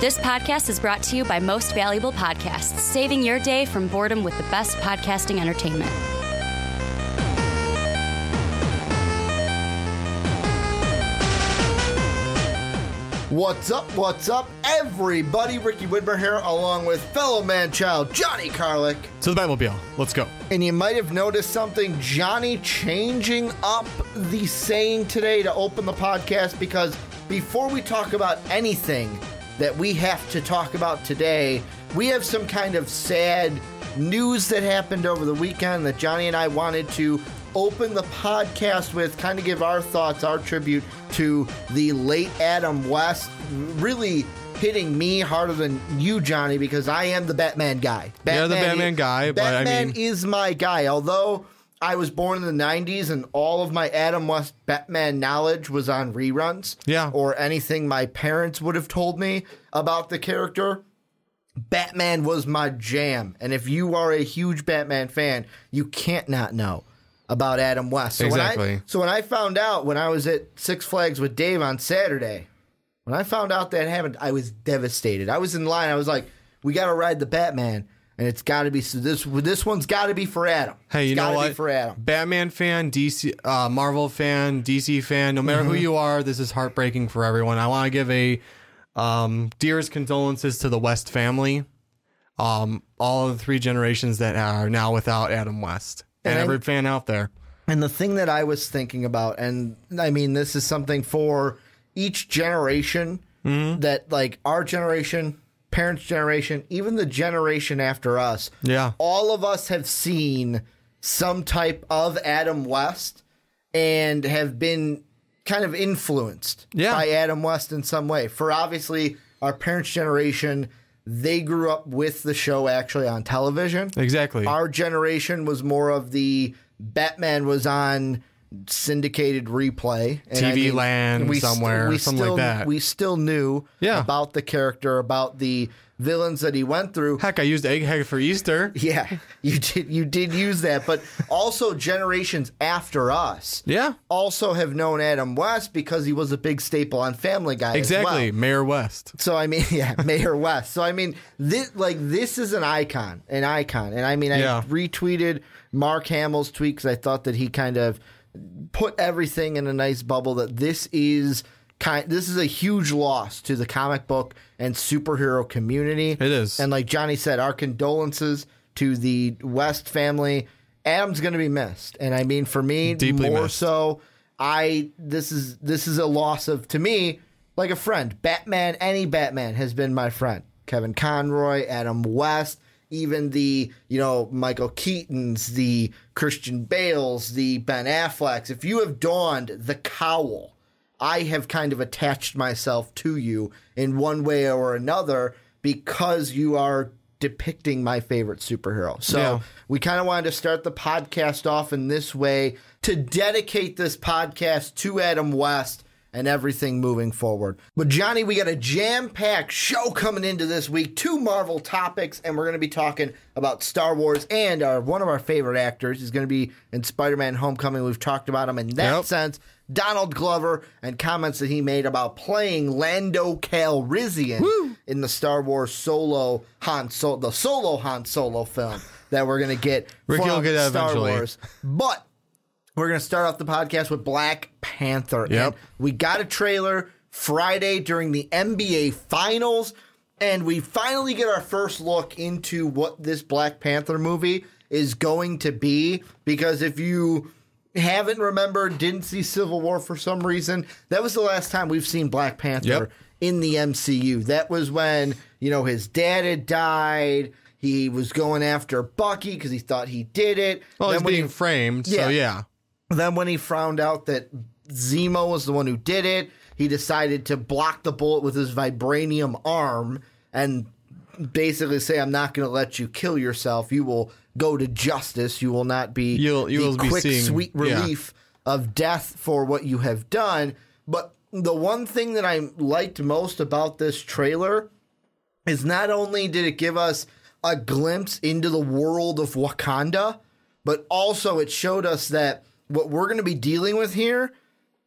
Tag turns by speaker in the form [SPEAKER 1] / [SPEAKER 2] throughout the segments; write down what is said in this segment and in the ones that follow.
[SPEAKER 1] This podcast is brought to you by Most Valuable Podcasts, saving your day from boredom with the best podcasting entertainment.
[SPEAKER 2] What's up? What's up, everybody? Ricky Widmer here, along with fellow man child Johnny Karlic.
[SPEAKER 3] To the Batmobile. Let's go.
[SPEAKER 2] And you might have noticed something Johnny changing up the saying today to open the podcast because before we talk about anything that we have to talk about today, we have some kind of sad news that happened over the weekend that Johnny and I wanted to open the podcast with, kind of give our thoughts, our tribute to the late Adam West, really hitting me harder than you, Johnny, because I am the Batman guy.
[SPEAKER 3] You're the Batman guy, but I
[SPEAKER 2] Batman
[SPEAKER 3] mean-
[SPEAKER 2] is my guy. Although I was born in the '90s and all of my Adam West Batman knowledge was on reruns,
[SPEAKER 3] Yeah.
[SPEAKER 2] or anything my parents would have told me about the character. Batman was my jam, and if you are a huge Batman fan, you can't not know about Adam West. So When I, so when I found out when I was at Six Flags with Dave on Saturday, when I found out that happened, I was devastated. I was in line. I was like, "We got to ride the Batman, and it's got to be so this. This one's got to be for Adam.
[SPEAKER 3] Hey, you
[SPEAKER 2] It's
[SPEAKER 3] know what?
[SPEAKER 2] Be for Adam.
[SPEAKER 3] Batman fan, DC, uh, Marvel fan, DC fan. No matter who
[SPEAKER 2] Mm-hmm.
[SPEAKER 3] you are, this is heartbreaking for everyone. I want to give a um, dearest condolences to the West family. Um, all of the three generations that are now without Adam West, and,
[SPEAKER 2] And I-
[SPEAKER 3] every fan out there.
[SPEAKER 2] And the thing that I was thinking about, and I mean, this is something for each generation
[SPEAKER 3] Mm-hmm.
[SPEAKER 2] that, like, our generation, parents' generation, even the generation after us,
[SPEAKER 3] Yeah.
[SPEAKER 2] all of us have seen some type of Adam West and have been kind of influenced
[SPEAKER 3] Yeah.
[SPEAKER 2] by Adam West in some way. For obviously our parents' generation, they grew up with the show actually on television.
[SPEAKER 3] Exactly.
[SPEAKER 2] Our generation was more of the Batman was on syndicated replay, and
[SPEAKER 3] TV land
[SPEAKER 2] we st-
[SPEAKER 3] somewhere,
[SPEAKER 2] we
[SPEAKER 3] something like
[SPEAKER 2] still,
[SPEAKER 3] that.
[SPEAKER 2] We still knew
[SPEAKER 3] Yeah.
[SPEAKER 2] about the character, about the villains that he went through.
[SPEAKER 3] Heck, I used Egghead for Easter.
[SPEAKER 2] Yeah, you did. You did use that, but also generations after us
[SPEAKER 3] Yeah,
[SPEAKER 2] also have known Adam West because he was a big staple on Family Guy. as
[SPEAKER 3] exactly.
[SPEAKER 2] well.
[SPEAKER 3] Mayor West.
[SPEAKER 2] So I mean, yeah, Mayor West. So I mean, this like this is an icon, an icon, and I mean, I
[SPEAKER 3] Yeah.
[SPEAKER 2] retweeted Mark Hamill's tweet because I thought that he kind of put everything in a nice bubble. That this is kind, this is a huge loss to the comic book and superhero community.
[SPEAKER 3] It is.
[SPEAKER 2] and like Johnny said, our condolences to the West family. Adam's going to be missed, and I mean, for me,
[SPEAKER 3] Deeply
[SPEAKER 2] more
[SPEAKER 3] missed.
[SPEAKER 2] so. I this is this is a loss of to me like a friend. Batman, any Batman has been my friend. Kevin Conroy, Adam West, even the you know Michael Keaton's, the Christian Bales, the Ben Afflecks. If you have donned the cowl, I have kind of attached myself to you in one way or another because you are depicting my favorite superhero. So
[SPEAKER 3] Yeah.
[SPEAKER 2] we kind of wanted to start the podcast off in this way to dedicate this podcast to Adam West and everything moving forward. But Johnny, we got a jam-packed show coming into this week, two Marvel topics, and we're going to be talking about Star Wars and our one of our favorite actors is going to be in Spider-Man Homecoming. We've talked about him in that
[SPEAKER 3] Yep.
[SPEAKER 2] sense. Donald Glover and comments that he made about playing Lando Calrissian in the Star Wars Solo Han Solo, the Solo Han Solo film that we're gonna get
[SPEAKER 3] Ricky
[SPEAKER 2] from
[SPEAKER 3] will get
[SPEAKER 2] Star
[SPEAKER 3] eventually.
[SPEAKER 2] Wars. But we're gonna start off the podcast with Black Panther.
[SPEAKER 3] Yep.
[SPEAKER 2] And we got a trailer Friday during the NBA Finals, and we finally get our first look into what this Black Panther movie is going to be. Because if you haven't remembered, didn't see Civil War for some reason, that was the last time we've seen Black Panther
[SPEAKER 3] Yep.
[SPEAKER 2] in the MCU. That was when, you know, his dad had died. He was going after Bucky because he thought he did it.
[SPEAKER 3] Well,
[SPEAKER 2] Then
[SPEAKER 3] he's being
[SPEAKER 2] he-
[SPEAKER 3] framed,
[SPEAKER 2] Yeah.
[SPEAKER 3] so yeah.
[SPEAKER 2] Then when he found out that Zemo was the one who did it, he decided to block the bullet with his vibranium arm and basically say, "I'm not going to let you kill yourself. You will go to justice. You will not be
[SPEAKER 3] You'll- you
[SPEAKER 2] the
[SPEAKER 3] will be
[SPEAKER 2] quick,
[SPEAKER 3] seeing-
[SPEAKER 2] sweet
[SPEAKER 3] yeah.
[SPEAKER 2] relief of death for what you have done." But the one thing that I liked most about this trailer is not only did it give us a glimpse into the world of Wakanda, but also it showed us that what we're going to be dealing with here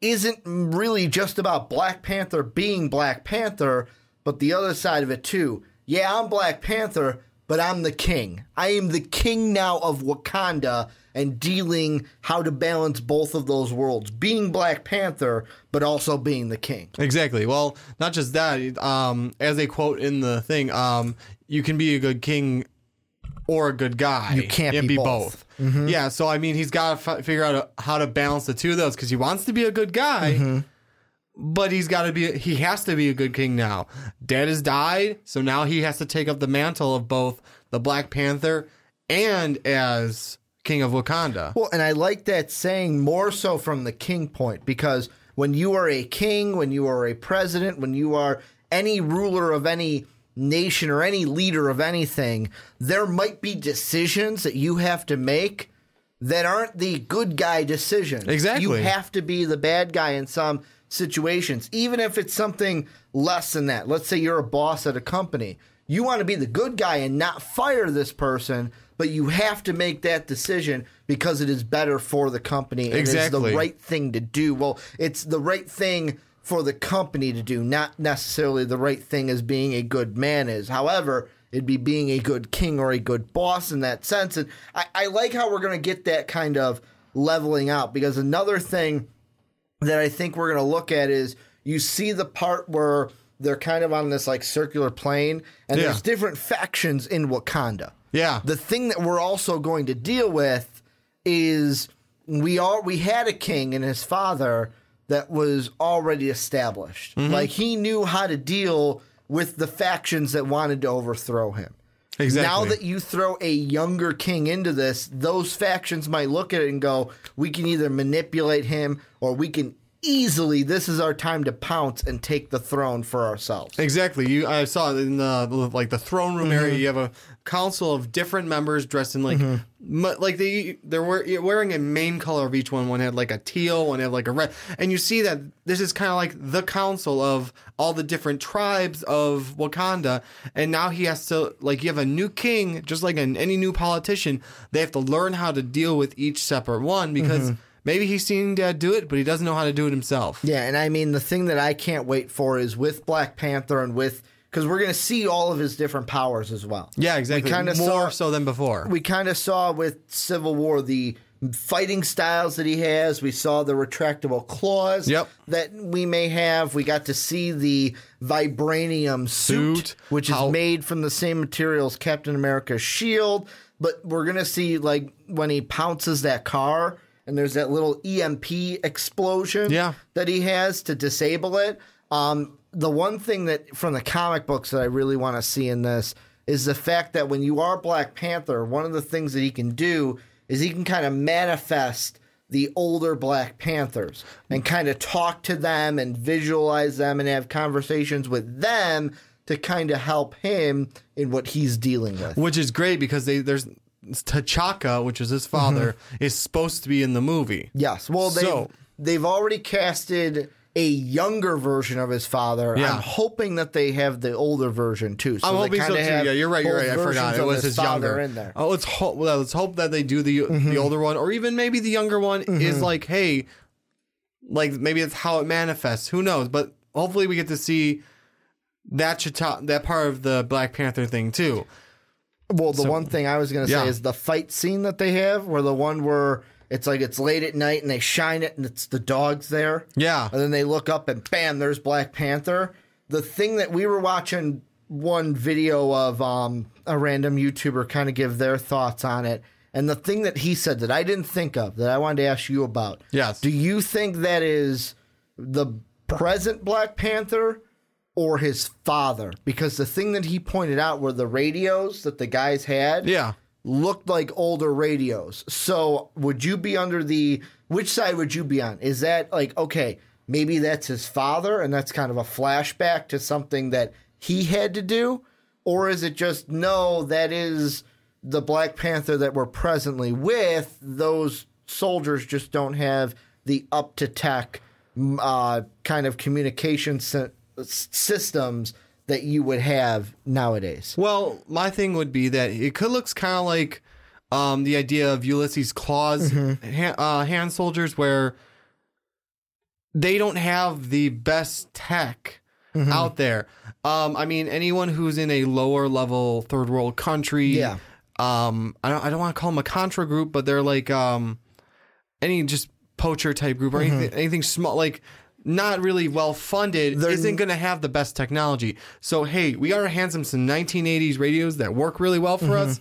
[SPEAKER 2] isn't really just about Black Panther being Black Panther. but the other side of it too. Yeah, I'm Black Panther, but I'm the king. I am the king now of Wakanda and dealing how to balance both of those worlds. Being Black Panther, but also being the king.
[SPEAKER 3] Exactly. Well, not just that. Um, as they quote in the thing, um, you can be a good king or a good guy.
[SPEAKER 2] You can't be both.
[SPEAKER 3] both. Mm-hmm. Yeah. So I mean, he's got to f- figure out how to balance the two of those because he wants to be a good guy. Mm-hmm. But he's got to be, he has to be a good king now. Dad has died, so now he has to take up the mantle of both the Black Panther and as King of Wakanda.
[SPEAKER 2] Well, and I like that saying more so from the king point because when you are a king, when you are a president, when you are any ruler of any nation or any leader of anything, there might be decisions that you have to make that aren't the good guy decisions.
[SPEAKER 3] Exactly.
[SPEAKER 2] You have to be the bad guy in some situations, even if it's something less than that. Let's say you're a boss at a company. You want to be the good guy and not fire this person, but you have to make that decision because it is better for the company. and It is the right thing to do. Well, it's the right thing for the company to do, not necessarily the right thing as being a good man is. However, it'd be being a good king or a good boss in that sense. And I, I like how we're going to get that kind of leveling out because another thing that I think we're going to look at is you see the part where they're kind of on this like circular plane and
[SPEAKER 3] Yeah.
[SPEAKER 2] there's different factions in Wakanda.
[SPEAKER 3] Yeah.
[SPEAKER 2] The thing that we're also going to deal with is we all we had a king and his father that was already established.
[SPEAKER 3] Mm-hmm.
[SPEAKER 2] Like he knew how to deal with the factions that wanted to overthrow him.
[SPEAKER 3] Exactly.
[SPEAKER 2] Now that you throw a younger king into this, those factions might look at it and go, we can either manipulate him or we can easily, this is our time to pounce and take the throne for ourselves.
[SPEAKER 3] Exactly. You, I saw in the like the throne room
[SPEAKER 2] Mm-hmm.
[SPEAKER 3] area. You have a council of different members dressed in like, mu- like they they're wearing a main color of each one. One had like a teal, one had like a red, and you see that this is kind of like the council of all the different tribes of Wakanda. And now he has to like you have a new king, just like an, any new politician. They have to learn how to deal with each separate one because.
[SPEAKER 2] Mm-hmm.
[SPEAKER 3] Maybe he's seen dad do it, but he doesn't know how to do it himself.
[SPEAKER 2] Yeah, and I mean, the thing that I can't wait for is with Black Panther and with, because we're going to see all of his different powers as well.
[SPEAKER 3] Yeah, exactly.
[SPEAKER 2] We
[SPEAKER 3] More
[SPEAKER 2] saw-
[SPEAKER 3] so than before.
[SPEAKER 2] we kind of saw with Civil War the fighting styles that he has. We saw the retractable claws
[SPEAKER 3] Yep.
[SPEAKER 2] that we may have. We got to see the vibranium suit,
[SPEAKER 3] Suit.
[SPEAKER 2] which is made from the same materials Captain America's shield. But we're gonna see like when he pounces that car and there's that little EMP explosion
[SPEAKER 3] Yeah.
[SPEAKER 2] that he has to disable it. Um, the one thing that from the comic books that I really want to see in this is the fact that when you are Black Panther, one of the things that he can do is he can kind of manifest the older Black Panthers and kind of talk to them and visualize them and have conversations with them to kind of help him in what he's dealing with.
[SPEAKER 3] which is great because they there's T'Chaka, which is his father, is supposed to be in the movie.
[SPEAKER 2] Yes. Well, they
[SPEAKER 3] So-
[SPEAKER 2] they've already casted a younger version of his father.
[SPEAKER 3] Yeah.
[SPEAKER 2] I'm hoping that they have the older version too. So
[SPEAKER 3] I'm hoping so too. Yeah, you're right. You're right. I forgot. It was his,
[SPEAKER 2] father
[SPEAKER 3] younger.
[SPEAKER 2] in there. Mm-hmm.
[SPEAKER 3] Oh, let's hope. Well, let's hope that they do the the older one, or even maybe the younger one is like, hey, like maybe it's how it manifests. Who knows? But hopefully, we get to see that Chita- that part of the Black Panther thing too.
[SPEAKER 2] Well, the one thing I was going to
[SPEAKER 3] Yeah.
[SPEAKER 2] say is the fight scene that they have, where the one where it's like it's late at night and they shine it and it's the dogs there.
[SPEAKER 3] Yeah.
[SPEAKER 2] And then they look up and bam, there's Black Panther. The thing that we were watching one video of um, a random YouTuber kind of give their thoughts on it. And the thing that he said that I didn't think of that I wanted to ask you about.
[SPEAKER 3] Yes.
[SPEAKER 2] Do you think that is the present Black Panther or his father? Because the thing that he pointed out were the radios that the guys had
[SPEAKER 3] Yeah.
[SPEAKER 2] looked like older radios. So would you be under the which side would you be on? Is that like okay, maybe that's his father and that's kind of a flashback to something that he had to do? Or is it just no, that is the Black Panther that we're presently with? Those soldiers just don't have the up to tech uh, kind of communication systems that you would have nowadays.
[SPEAKER 3] Well, my thing would be that it could looks kind of like um, the idea of Ulysses Claw's ha- uh, hand soldiers, where they don't have the best tech out there. Um, I mean, anyone who's in a lower level third world country.
[SPEAKER 2] Yeah.
[SPEAKER 3] Um, I don't, I don't want to call them a contra group, but they're like um, any just poacher type group or anything, anything small, like not really well funded,
[SPEAKER 2] They're-
[SPEAKER 3] isn't going to have the best technology. So hey, we got our hands on some 1980s radios that work really well for us.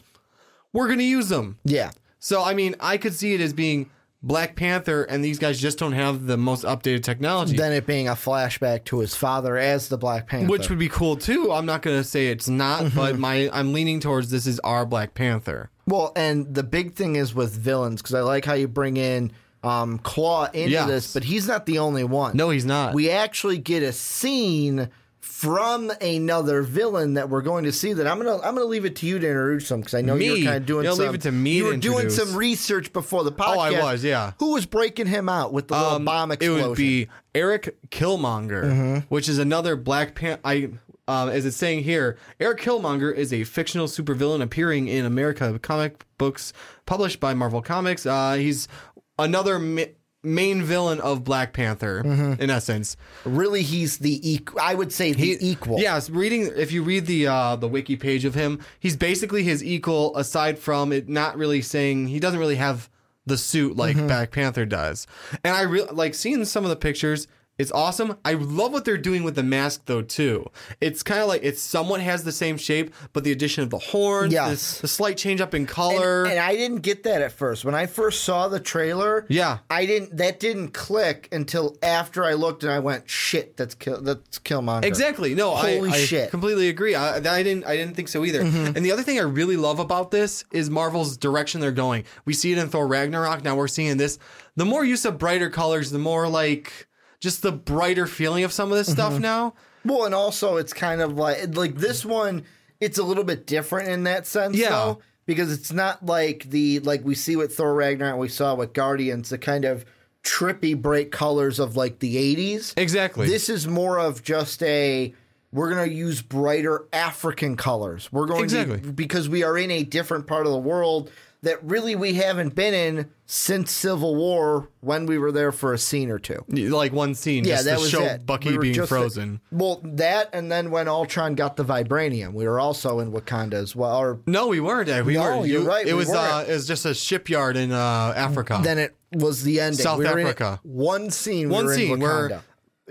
[SPEAKER 3] We're going to use them.
[SPEAKER 2] Yeah.
[SPEAKER 3] So I mean, I could see it as being Black Panther, and these guys just don't have the most updated technology,
[SPEAKER 2] Then it being a flashback to his father as the Black Panther.
[SPEAKER 3] which would be cool too. I'm not going to say it's not,
[SPEAKER 2] Mm-hmm.
[SPEAKER 3] but my I'm leaning towards this is our Black Panther.
[SPEAKER 2] Well, and the big thing is with villains because I like how you bring in um, Claw into
[SPEAKER 3] Yes.
[SPEAKER 2] this, but he's not the only one.
[SPEAKER 3] No, he's not.
[SPEAKER 2] we actually get a scene from another villain that we're going to see. That I'm gonna I'm gonna leave it to you to introduce them because I know
[SPEAKER 3] Me?
[SPEAKER 2] you're kind of doing.
[SPEAKER 3] You'll
[SPEAKER 2] some,
[SPEAKER 3] leave it to me
[SPEAKER 2] You
[SPEAKER 3] to
[SPEAKER 2] were doing some research before the podcast.
[SPEAKER 3] Oh, I was, yeah.
[SPEAKER 2] Who was breaking him out with the little
[SPEAKER 3] Um,
[SPEAKER 2] bomb
[SPEAKER 3] it would be Eric Killmonger,
[SPEAKER 2] Mm-hmm.
[SPEAKER 3] which is another Black Panther. I, um, as it's saying here, Eric Killmonger is a fictional supervillain appearing in America comic books published by Marvel Comics. Uh, he's another ma- main villain of Black Panther,
[SPEAKER 2] Mm-hmm.
[SPEAKER 3] in essence.
[SPEAKER 2] really he's the equal. I would say the equal.
[SPEAKER 3] Yes, reading if you read the uh, the wiki page of him, he's basically his equal. Aside from it, not really saying he doesn't really have the suit like
[SPEAKER 2] Mm-hmm.
[SPEAKER 3] Black Panther does. And I really like seeing some of the pictures. It's awesome. I love what they're doing with the mask though too. It's kind of like it somewhat has the same shape, but the addition of the horns,
[SPEAKER 2] Yes.
[SPEAKER 3] the, the slight change up in color.
[SPEAKER 2] And, and I didn't get that at first. When I first saw the trailer,
[SPEAKER 3] Yeah.
[SPEAKER 2] I didn't. That didn't click until after I looked and I went, "Shit, that's kill. That's Killmonger."
[SPEAKER 3] Exactly. No, I,
[SPEAKER 2] Holy
[SPEAKER 3] I
[SPEAKER 2] shit. Mm-hmm.
[SPEAKER 3] completely agree. I, I didn't. I didn't think so either. And the other thing I really love about this is Marvel's direction they're going. We see it in Thor Ragnarok. Now we're seeing this. The more use of brighter colors, the more like just the brighter feeling of some of this stuff
[SPEAKER 2] Mm-hmm.
[SPEAKER 3] now.
[SPEAKER 2] Well, and also it's kind of like like this one. It's a little bit different in that sense,
[SPEAKER 3] Yeah.
[SPEAKER 2] though, because it's not like the like we see with Thor Ragnarok, we saw with Guardians, the kind of trippy bright colors of like the '80s.
[SPEAKER 3] Exactly.
[SPEAKER 2] This is more of just a we're going to use brighter African colors. We're going
[SPEAKER 3] Exactly.
[SPEAKER 2] to because we are in a different part of the world that really we haven't been in since Civil War when we were there for a scene or two.
[SPEAKER 3] like one scene,
[SPEAKER 2] Yeah,
[SPEAKER 3] just
[SPEAKER 2] that
[SPEAKER 3] to
[SPEAKER 2] was
[SPEAKER 3] show
[SPEAKER 2] it.
[SPEAKER 3] Bucky
[SPEAKER 2] We
[SPEAKER 3] being frozen.
[SPEAKER 2] well, that and then when Ultron got the vibranium, we were also in Wakanda as well. Or
[SPEAKER 3] no, we weren't. We
[SPEAKER 2] No,
[SPEAKER 3] weren't.
[SPEAKER 2] you're right,
[SPEAKER 3] It
[SPEAKER 2] we
[SPEAKER 3] was. Uh, it was just a shipyard in uh, Africa.
[SPEAKER 2] then it was the ending.
[SPEAKER 3] South
[SPEAKER 2] we
[SPEAKER 3] Africa.
[SPEAKER 2] one scene. we
[SPEAKER 3] one
[SPEAKER 2] were
[SPEAKER 3] scene where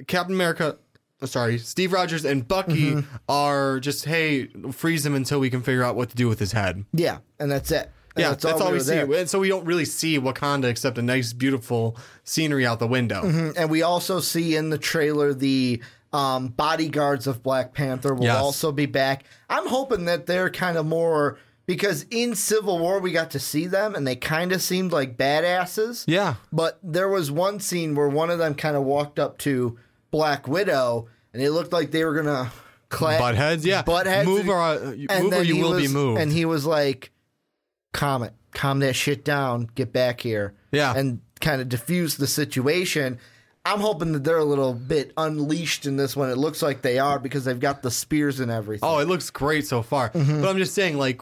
[SPEAKER 3] Captain America, uh, sorry, Steve Rogers and Bucky
[SPEAKER 2] Mm-hmm.
[SPEAKER 3] are just hey, freeze him until we can figure out what to do with his head.
[SPEAKER 2] Yeah, and that's it. And
[SPEAKER 3] Yeah, that's, all, we,
[SPEAKER 2] were
[SPEAKER 3] see.
[SPEAKER 2] there.
[SPEAKER 3] And so we don't really see Wakanda except a nice, beautiful scenery out the window.
[SPEAKER 2] And we also see in the trailer the um, bodyguards of Black Panther will
[SPEAKER 3] Yes.
[SPEAKER 2] also be back. I'm hoping that they're kind of more because in Civil War we got to see them and they kind of seemed like badasses.
[SPEAKER 3] Yeah.
[SPEAKER 2] But there was one scene where one of them kind of walked up to Black Widow and it looked like they were gonna cla-
[SPEAKER 3] Butt heads, yeah.
[SPEAKER 2] butt heads.
[SPEAKER 3] Move or, uh, you- move or you will be
[SPEAKER 2] was-
[SPEAKER 3] moved.
[SPEAKER 2] And he was like, "Calm it, calm that shit down. Get back here."
[SPEAKER 3] Yeah.
[SPEAKER 2] and kind of diffuse the situation. I'm hoping that they're a little bit unleashed in this one. It looks like they are because they've got the spears and everything.
[SPEAKER 3] Oh, it looks great so far.
[SPEAKER 2] Mm-hmm.
[SPEAKER 3] But I'm just saying, like,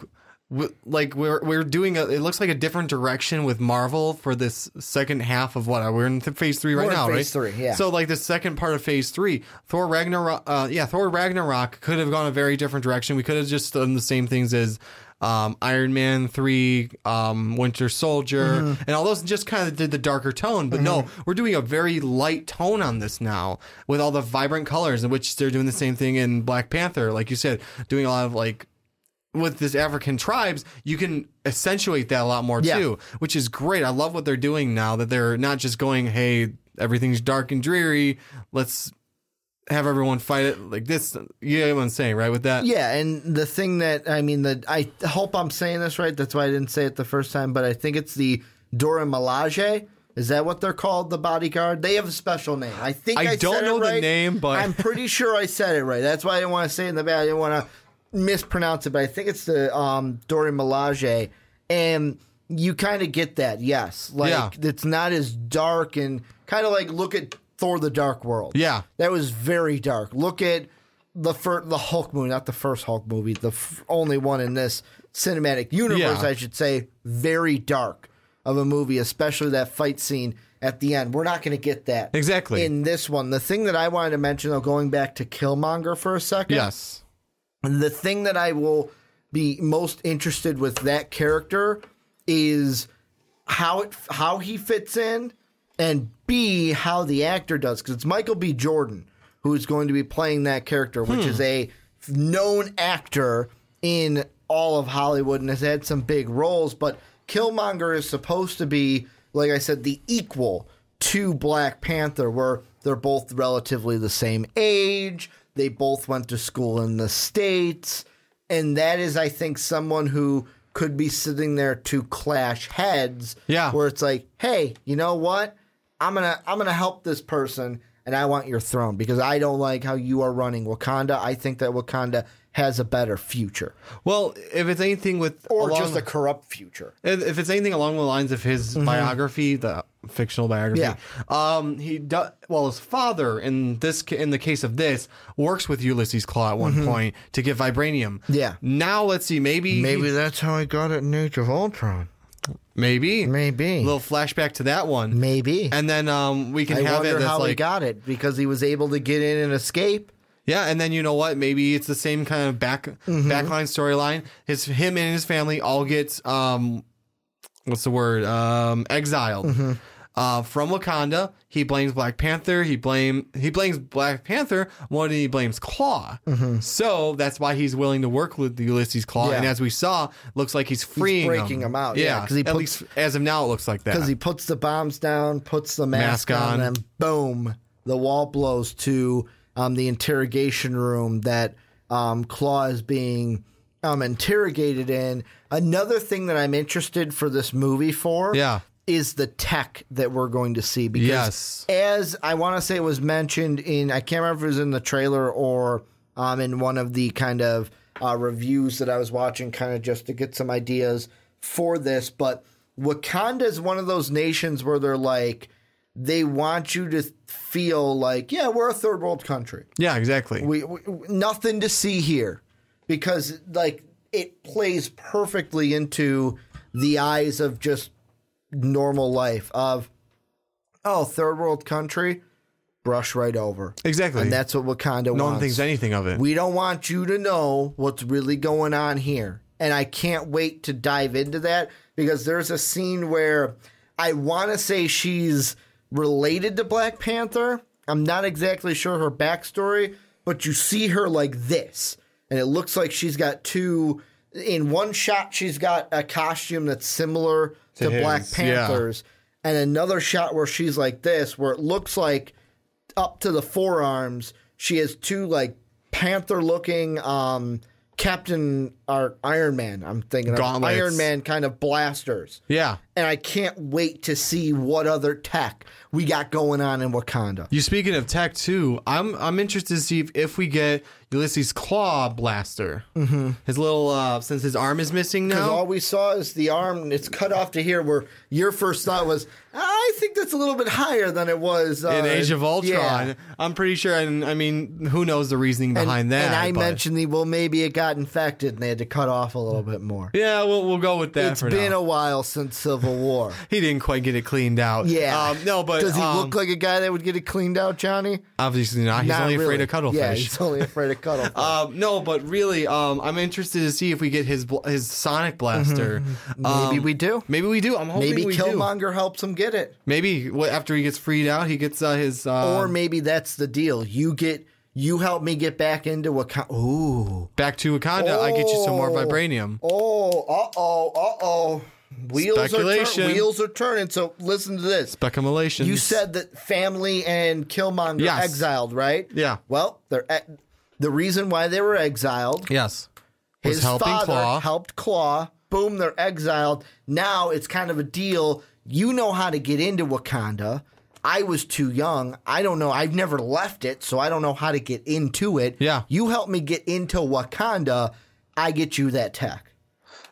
[SPEAKER 3] w- like we're we're doing a. It looks like a different direction with Marvel for this second half of what we're in th- phase three right
[SPEAKER 2] We're
[SPEAKER 3] now,
[SPEAKER 2] phase
[SPEAKER 3] right?
[SPEAKER 2] three, yeah.
[SPEAKER 3] So like the second part of phase three, Thor Ragnarok. Uh, yeah, Thor Ragnarok could have gone a very different direction. We could have just done the same things as. Um, Iron Man three, um, Winter Soldier,
[SPEAKER 2] Mm-hmm.
[SPEAKER 3] and all those just kind of did the darker tone. But no, we're doing a very light tone on this now with all the vibrant colors, in which they're doing the same thing in Black Panther, like you said, doing a lot of like with this African tribes, you can accentuate that a lot more
[SPEAKER 2] Yeah.
[SPEAKER 3] too, which is great. I love what they're doing now that they're not just going, "Hey, everything's dark and dreary. Let's have everyone fight it like this." You know what I'm saying, right? With that,
[SPEAKER 2] Yeah, and the thing that I mean, that I hope I'm saying this right. That's why I didn't say it the first time, but I think it's the Dora Milaje. Is that what they're called? The bodyguard? They have a special name. I think
[SPEAKER 3] I
[SPEAKER 2] I,
[SPEAKER 3] don't know the name, but-
[SPEAKER 2] I'm pretty sure I said it right. That's why I didn't want to say it in the back. I didn't want to mispronounce it, but I think it's the um, Dora Milaje, and you kind of get that. Yes, like
[SPEAKER 3] Yeah.
[SPEAKER 2] it's not as dark and kind of like look at Thor: The Dark World.
[SPEAKER 3] Yeah.
[SPEAKER 2] That was very dark. Look at the fir- the Hulk movie, not the first Hulk movie, the f- only one in this cinematic universe,
[SPEAKER 3] Yeah.
[SPEAKER 2] I should say. Very dark. of a movie, especially that fight scene at the end. We're not going to get that
[SPEAKER 3] Exactly.
[SPEAKER 2] in this one. The thing that I wanted to mention, though, going back to Killmonger for a second,
[SPEAKER 3] Yes.
[SPEAKER 2] the thing that I will be most interested with that character is how it how he fits in, and B how the actor does because it's Michael B. Jordan who is going to be playing that character, which is hmm. a known actor in all of Hollywood and has had some big roles. But Killmonger is supposed to be, like I said, the equal to Black Panther, where they're both relatively the same age. They both went to school in the States. And that is, I think, someone who could be sitting there to clash heads.
[SPEAKER 3] Yeah.
[SPEAKER 2] Where it's like, hey, you know what? I'm gonna I'm gonna help this person and I want your throne because I don't like how you are running Wakanda. I think that Wakanda has a better future.
[SPEAKER 3] Well, if it's anything with
[SPEAKER 2] Or
[SPEAKER 3] along-
[SPEAKER 2] just a corrupt future.
[SPEAKER 3] if if it's anything along the lines of his biography, the fictional biography,
[SPEAKER 2] Yeah.
[SPEAKER 3] um, he does. Well, his father in this in the case of this works with Ulysses Claw at one point to get vibranium.
[SPEAKER 2] Yeah.
[SPEAKER 3] Now let's see. Maybe
[SPEAKER 2] Maybe that's how I got it in Age of Ultron.
[SPEAKER 3] Maybe
[SPEAKER 2] Maybe.
[SPEAKER 3] a little flashback to that one.
[SPEAKER 2] Maybe.
[SPEAKER 3] And then um, we can
[SPEAKER 2] I
[SPEAKER 3] have it
[SPEAKER 2] wonder
[SPEAKER 3] that's
[SPEAKER 2] how he got it because he was able to get in and escape.
[SPEAKER 3] Yeah, and then you know what? Maybe it's the same kind of back
[SPEAKER 2] Mm-hmm.
[SPEAKER 3] backline storyline. His him and his family all get um, what's the word? Um, exiled
[SPEAKER 2] Mm-hmm.
[SPEAKER 3] Uh, from Wakanda. He blames Black Panther. He blame he blames Black Panther more than he blames Claw. So that's why he's willing to work with the Ulysses Claw.
[SPEAKER 2] Mm-hmm. Yeah.
[SPEAKER 3] And as we saw, looks like he's freeing
[SPEAKER 2] breaking him out, yeah,
[SPEAKER 3] Yeah,
[SPEAKER 2] 'cause he
[SPEAKER 3] at
[SPEAKER 2] puts-
[SPEAKER 3] least as of now, it looks like that.
[SPEAKER 2] because he puts the bombs down, puts the mask,
[SPEAKER 3] Mask
[SPEAKER 2] on,
[SPEAKER 3] on.
[SPEAKER 2] and boom, the wall blows to um, the interrogation room that um, Claw is being um, interrogated in. Another thing that I'm interested for this movie for,
[SPEAKER 3] Yeah.
[SPEAKER 2] Is the tech that we're going to see. Because
[SPEAKER 3] Yes.
[SPEAKER 2] as I want to say it was mentioned in, I can't remember if it was in the trailer or um, in one of the kind of uh, reviews that I was watching, kind of just to get some ideas for this. But Wakanda is one of those nations where they're like, they want you to feel like, yeah, we're a third world country.
[SPEAKER 3] yeah, exactly.
[SPEAKER 2] We, we nothing to see here because like it plays perfectly into the eyes of just normal life of oh third world country brush right over
[SPEAKER 3] exactly.
[SPEAKER 2] and that's what Wakanda
[SPEAKER 3] no
[SPEAKER 2] wants.
[SPEAKER 3] one thinks anything of it.
[SPEAKER 2] We don't want you to know what's really going on here. And I can't wait to dive into that because there's a scene where I want to say she's related to Black Panther. I'm not exactly sure her backstory, but you see her like this. And it looks like she's got two. In one shot, she's got a costume that's similar to,
[SPEAKER 3] his,
[SPEAKER 2] Black
[SPEAKER 3] yeah.
[SPEAKER 2] Panther's. And another shot where she's like this, where it looks like up to the forearms, she has two like panther looking um Captain or Iron Man, I'm thinking of. Iron Man kind of blasters.
[SPEAKER 3] yeah.
[SPEAKER 2] And I can't wait to see what other tech we got going on in Wakanda.
[SPEAKER 3] You speaking of tech too, I'm I'm interested to see if, if we get Ulysses Claw blaster. Mm-hmm. His little uh, since his arm is missing
[SPEAKER 2] Because
[SPEAKER 3] now.
[SPEAKER 2] all we saw is the arm, it's cut off to here. Where your first thought was, I think that's a little bit higher than it was uh,
[SPEAKER 3] in Age of Ultron,
[SPEAKER 2] yeah.
[SPEAKER 3] I'm pretty sure, and I mean, who knows the reasoning behind that?
[SPEAKER 2] And I
[SPEAKER 3] but-
[SPEAKER 2] mentioned the well, maybe it got infected, and they had to cut off a little bit more.
[SPEAKER 3] yeah, we'll we'll go with that
[SPEAKER 2] It's been
[SPEAKER 3] now.
[SPEAKER 2] a while since Civil War.
[SPEAKER 3] he didn't quite get it cleaned out.
[SPEAKER 2] Yeah.
[SPEAKER 3] um, no, but
[SPEAKER 2] does he
[SPEAKER 3] um,
[SPEAKER 2] look like a guy that would get it cleaned out, Johnny?
[SPEAKER 3] obviously not. He's
[SPEAKER 2] Not
[SPEAKER 3] only afraid
[SPEAKER 2] really.
[SPEAKER 3] of cuttlefish.
[SPEAKER 2] Yeah, he's only afraid of cuttlefish.
[SPEAKER 3] Um, no, but really, um, I'm interested to see if we get his bl- his Sonic Blaster.
[SPEAKER 2] Mm-hmm. Maybe
[SPEAKER 3] Um,
[SPEAKER 2] we do.
[SPEAKER 3] Maybe we do. I'm hoping
[SPEAKER 2] Maybe
[SPEAKER 3] we do.
[SPEAKER 2] Killmonger helps him get it,
[SPEAKER 3] Maybe after he gets freed out, he gets uh, his. Uh,
[SPEAKER 2] or maybe that's the deal. You get, you help me get back into Wakanda. Ooh,
[SPEAKER 3] back to Wakanda. I get you some more
[SPEAKER 2] Oh.
[SPEAKER 3] vibranium.
[SPEAKER 2] oh, uh oh, uh oh. Wheels are tur- wheels are turning. So listen to this.
[SPEAKER 3] Speculation.
[SPEAKER 2] You said that family and Killmonger
[SPEAKER 3] Yes.
[SPEAKER 2] exiled, right?
[SPEAKER 3] Yeah.
[SPEAKER 2] Well, they're e- the reason why they were exiled
[SPEAKER 3] yes. Was
[SPEAKER 2] his father
[SPEAKER 3] Claw.
[SPEAKER 2] helped Claw. Boom, they're exiled. Now it's kind of a deal. You know how to get into Wakanda. I was too young. I don't know. I've never left it, so I don't know how to get into it.
[SPEAKER 3] Yeah.
[SPEAKER 2] You help me get into Wakanda. I get you that tech.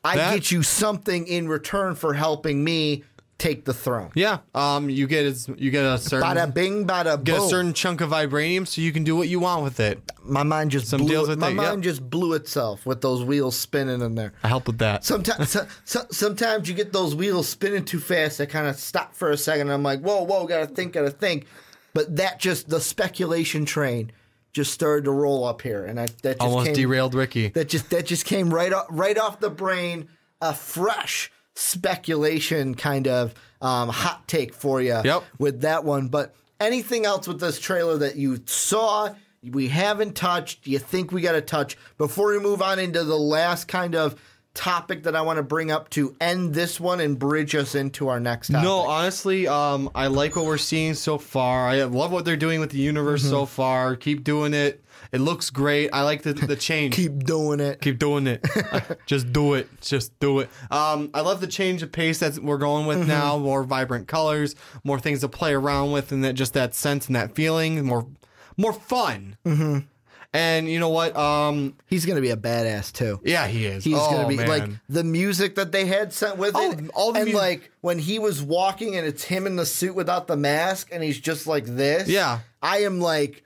[SPEAKER 2] I
[SPEAKER 3] That-
[SPEAKER 2] get you something in return for helping me take the throne.
[SPEAKER 3] Yeah. Um, you get a, you get a certain
[SPEAKER 2] Bada bing, bada
[SPEAKER 3] get a certain chunk of vibranium, so you can do what you want with it.
[SPEAKER 2] my mind just
[SPEAKER 3] Some
[SPEAKER 2] blew,
[SPEAKER 3] deals with
[SPEAKER 2] my
[SPEAKER 3] that,
[SPEAKER 2] mind
[SPEAKER 3] yep.
[SPEAKER 2] just blew itself with those wheels spinning in there.
[SPEAKER 3] I help with that.
[SPEAKER 2] Sometimes, so, so, sometimes you get those wheels spinning too fast. They kind of stop for a second. And I'm like, whoa, whoa, gotta think, gotta think. But that just the speculation train just started to roll up here, and I that just
[SPEAKER 3] Almost
[SPEAKER 2] came,
[SPEAKER 3] derailed Ricky.
[SPEAKER 2] That just that just came right off right off the brain. A fresh speculation kind of um, hot take for you
[SPEAKER 3] Yep.
[SPEAKER 2] with that one. But anything else with this trailer that you saw? We haven't touched. You think we got to touch before we move on into the last kind of topic that I want to bring up to end this one and bridge us into our next topic.
[SPEAKER 3] No, honestly, um, I like what we're seeing so far. I love what they're doing with the universe so
[SPEAKER 2] Mm-hmm.
[SPEAKER 3] far. Keep doing it. It looks great. I like the the change.
[SPEAKER 2] keep doing it.
[SPEAKER 3] Keep doing it. Just do it. Just do it. Um, I love the change of pace that we're going with
[SPEAKER 2] Mm-hmm.
[SPEAKER 3] now. More vibrant colors, more things to play around with, and that just that sense and that feeling. More, more fun. Mm-hmm. And you know what? Um,
[SPEAKER 2] He's gonna be a badass too.
[SPEAKER 3] yeah, he is.
[SPEAKER 2] He's
[SPEAKER 3] oh,
[SPEAKER 2] gonna be
[SPEAKER 3] man.
[SPEAKER 2] like the music that they had sent with
[SPEAKER 3] Oh,
[SPEAKER 2] it,
[SPEAKER 3] all the
[SPEAKER 2] and
[SPEAKER 3] mu-
[SPEAKER 2] like when he was walking and it's him in the suit without the mask, and he's just like this.
[SPEAKER 3] Yeah.
[SPEAKER 2] I am like,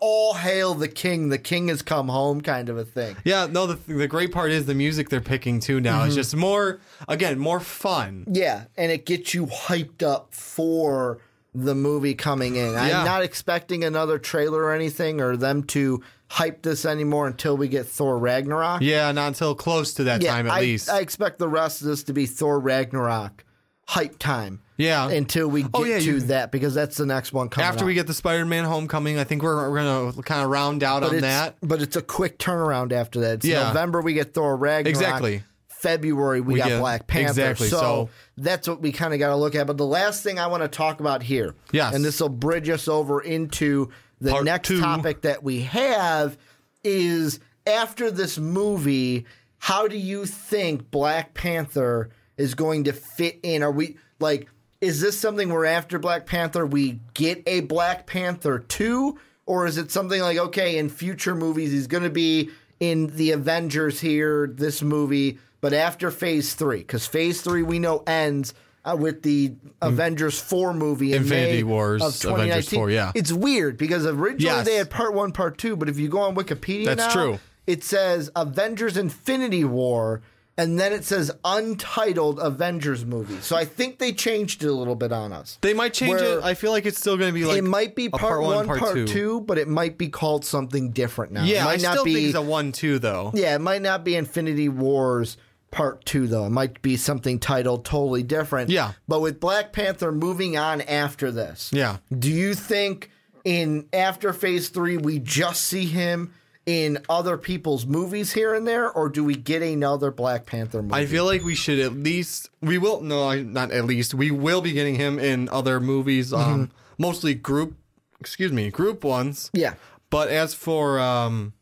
[SPEAKER 2] all hail the king! The king has come home, kind of a thing.
[SPEAKER 3] Yeah, no. The the great part is the music they're picking too. Now
[SPEAKER 2] Mm-hmm.
[SPEAKER 3] it's just more again more fun.
[SPEAKER 2] Yeah, and it gets you hyped up for the movie coming in.
[SPEAKER 3] Yeah.
[SPEAKER 2] I'm not expecting another trailer or anything, or them to hype this anymore until we get Thor Ragnarok.
[SPEAKER 3] Yeah, not until close to that time at
[SPEAKER 2] I,
[SPEAKER 3] least.
[SPEAKER 2] I expect the rest of this to be Thor Ragnarok hype time.
[SPEAKER 3] Yeah.
[SPEAKER 2] Until we oh, get
[SPEAKER 3] Oh, yeah,
[SPEAKER 2] to
[SPEAKER 3] you-
[SPEAKER 2] that, because that's the next one coming.
[SPEAKER 3] After
[SPEAKER 2] up.
[SPEAKER 3] we get the Spider-Man Homecoming, I think we're, we're gonna kind of round out
[SPEAKER 2] but
[SPEAKER 3] on that.
[SPEAKER 2] but it's a quick turnaround after that. It's
[SPEAKER 3] Yeah.
[SPEAKER 2] November we get Thor Ragnarok.
[SPEAKER 3] Exactly.
[SPEAKER 2] February we,
[SPEAKER 3] We
[SPEAKER 2] got
[SPEAKER 3] get-
[SPEAKER 2] Black Panther.
[SPEAKER 3] exactly,
[SPEAKER 2] So,
[SPEAKER 3] so-
[SPEAKER 2] that's what we kind of got to look at. But the last thing I want to talk about here,
[SPEAKER 3] Yes.
[SPEAKER 2] and this will bridge us over into the
[SPEAKER 3] Part
[SPEAKER 2] next
[SPEAKER 3] two.
[SPEAKER 2] topic that we have is after this movie, how do you think Black Panther is going to fit in? Are we like, is this something where after Black Panther we get a Black Panther 2? Or is it something like, okay, in future movies, he's going to be in the Avengers here, this movie, but after phase three? Because phase three we know ends. Uh, with the Avengers 4 movie in
[SPEAKER 3] Infinity
[SPEAKER 2] May
[SPEAKER 3] Wars,
[SPEAKER 2] of 2019.
[SPEAKER 3] Avengers 4, yeah.
[SPEAKER 2] It's weird because originally
[SPEAKER 3] Yes.
[SPEAKER 2] they had part one, part two, but if you go on Wikipedia
[SPEAKER 3] That's
[SPEAKER 2] now,
[SPEAKER 3] true.
[SPEAKER 2] it says Avengers Infinity War, and then it says untitled Avengers movie. So I think they changed it a little bit on us.
[SPEAKER 3] They might change it. I feel like it's still going to be like
[SPEAKER 2] it might be
[SPEAKER 3] a
[SPEAKER 2] part, one, part, two. but it might be called something different now.
[SPEAKER 3] Yeah,
[SPEAKER 2] it
[SPEAKER 3] I
[SPEAKER 2] might not
[SPEAKER 3] still
[SPEAKER 2] be.
[SPEAKER 3] think it's a one-two though.
[SPEAKER 2] yeah, it might not be Infinity Wars part two though. It might be something titled totally different.
[SPEAKER 3] Yeah.
[SPEAKER 2] but with Black Panther moving on after this.
[SPEAKER 3] Yeah.
[SPEAKER 2] Do you think in after phase three we just see him in other people's movies here and there, or do we get another Black Panther movie?
[SPEAKER 3] I feel like we should at least we will no not at least we will be getting him in other movies um
[SPEAKER 2] Mm-hmm.
[SPEAKER 3] mostly group excuse me group ones
[SPEAKER 2] yeah.
[SPEAKER 3] but as for um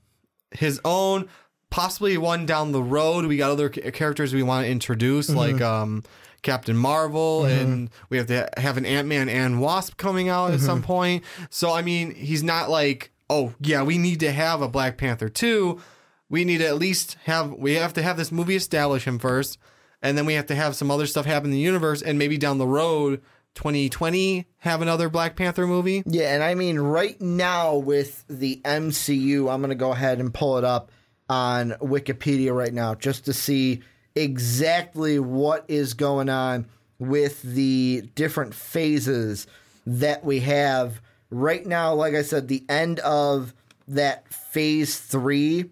[SPEAKER 3] his own possibly one down the road. We got other characters we want to introduce
[SPEAKER 2] Mm-hmm.
[SPEAKER 3] like um Captain Marvel and we have to have an Ant-Man and Wasp coming out at
[SPEAKER 2] Mm-hmm.
[SPEAKER 3] some point. So I mean he's not like oh yeah we need to have a Black Panther 2 we need to at least have we have to have this movie establish him first and then we have to have some other stuff happen in the universe and maybe down the road 2020 have another black panther movie.
[SPEAKER 2] Yeah, and I mean right now with the MCU, I'm going to go ahead and pull it up on Wikipedia right now just to see exactly what is going on with the different phases that we have right now. Like I said, the end of that phase three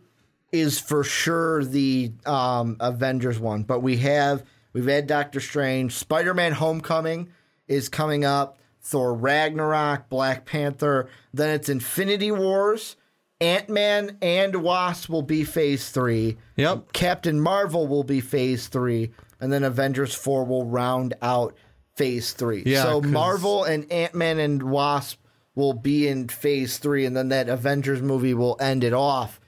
[SPEAKER 2] is for sure the um, Avengers one, but we have we've had Doctor Strange, Spider Man Homecoming is coming up, Thor Ragnarok, Black Panther, then it's Infinity Wars, Ant Man and Wasp will be Phase three.
[SPEAKER 3] Yep.
[SPEAKER 2] Captain Marvel will be Phase three, and then Avengers four will round out Phase three.
[SPEAKER 3] Yeah,
[SPEAKER 2] so
[SPEAKER 3] 'cause-
[SPEAKER 2] Marvel and Ant Man and Wasp will be in Phase three, and then that Avengers movie will end it off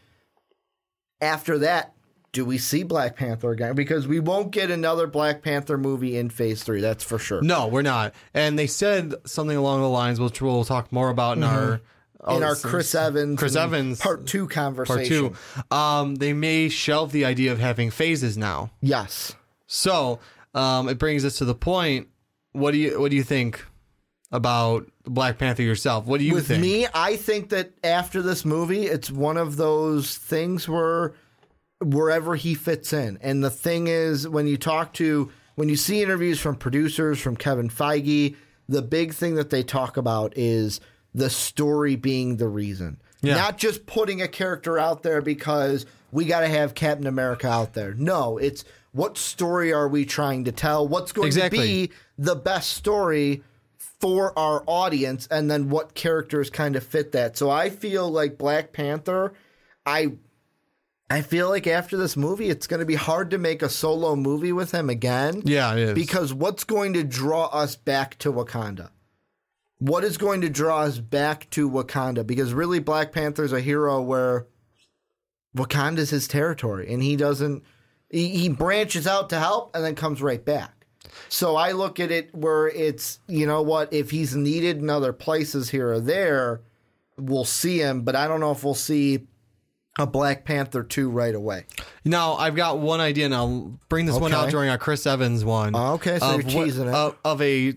[SPEAKER 2] after that, do we see Black Panther again? Because we won't get another Black Panther movie in Phase Three. That's for sure.
[SPEAKER 3] no we're not and they said something along the lines which we'll talk more about in mm-hmm. our
[SPEAKER 2] Mm-hmm. in
[SPEAKER 3] oh,
[SPEAKER 2] our Chris Evans,
[SPEAKER 3] Chris Evans
[SPEAKER 2] Part Two conversation.
[SPEAKER 3] part two um they may shelve the idea of having phases now
[SPEAKER 2] Yes.
[SPEAKER 3] so um it brings us to the point what do you what do you think about Black Panther yourself? What do you
[SPEAKER 2] With
[SPEAKER 3] think?
[SPEAKER 2] me, I think that after this movie, it's one of those things where wherever he fits in. And the thing is, when you talk to, when you see interviews from producers, from Kevin Feige, the big thing that they talk about is the story being the reason.
[SPEAKER 3] Yeah.
[SPEAKER 2] Not just putting a character out there because we got to have Captain America out there. No, it's what story are we trying to tell? What's going
[SPEAKER 3] Exactly.
[SPEAKER 2] to be the best story for our audience and then what characters kind of fit that. So I feel like Black Panther, I I feel like after this movie it's going to be hard to make a solo movie with him again.
[SPEAKER 3] Yeah, it is.
[SPEAKER 2] Because what's going to draw us back to Wakanda? What is going to draw us back to Wakanda? Because really Black Panther's a hero where Wakanda's his territory and he doesn't he, he branches out to help and then comes right back. So I look at it where it's, you know what, if he's needed in other places here or there, we'll see him, but I don't know if we'll see a Black Panther 2 right away.
[SPEAKER 3] Now I've got one idea, and I'll bring this one out during our Chris Evans one.
[SPEAKER 2] Oh, okay, so
[SPEAKER 3] of
[SPEAKER 2] you're
[SPEAKER 3] what-
[SPEAKER 2] teasing it.
[SPEAKER 3] Of, of a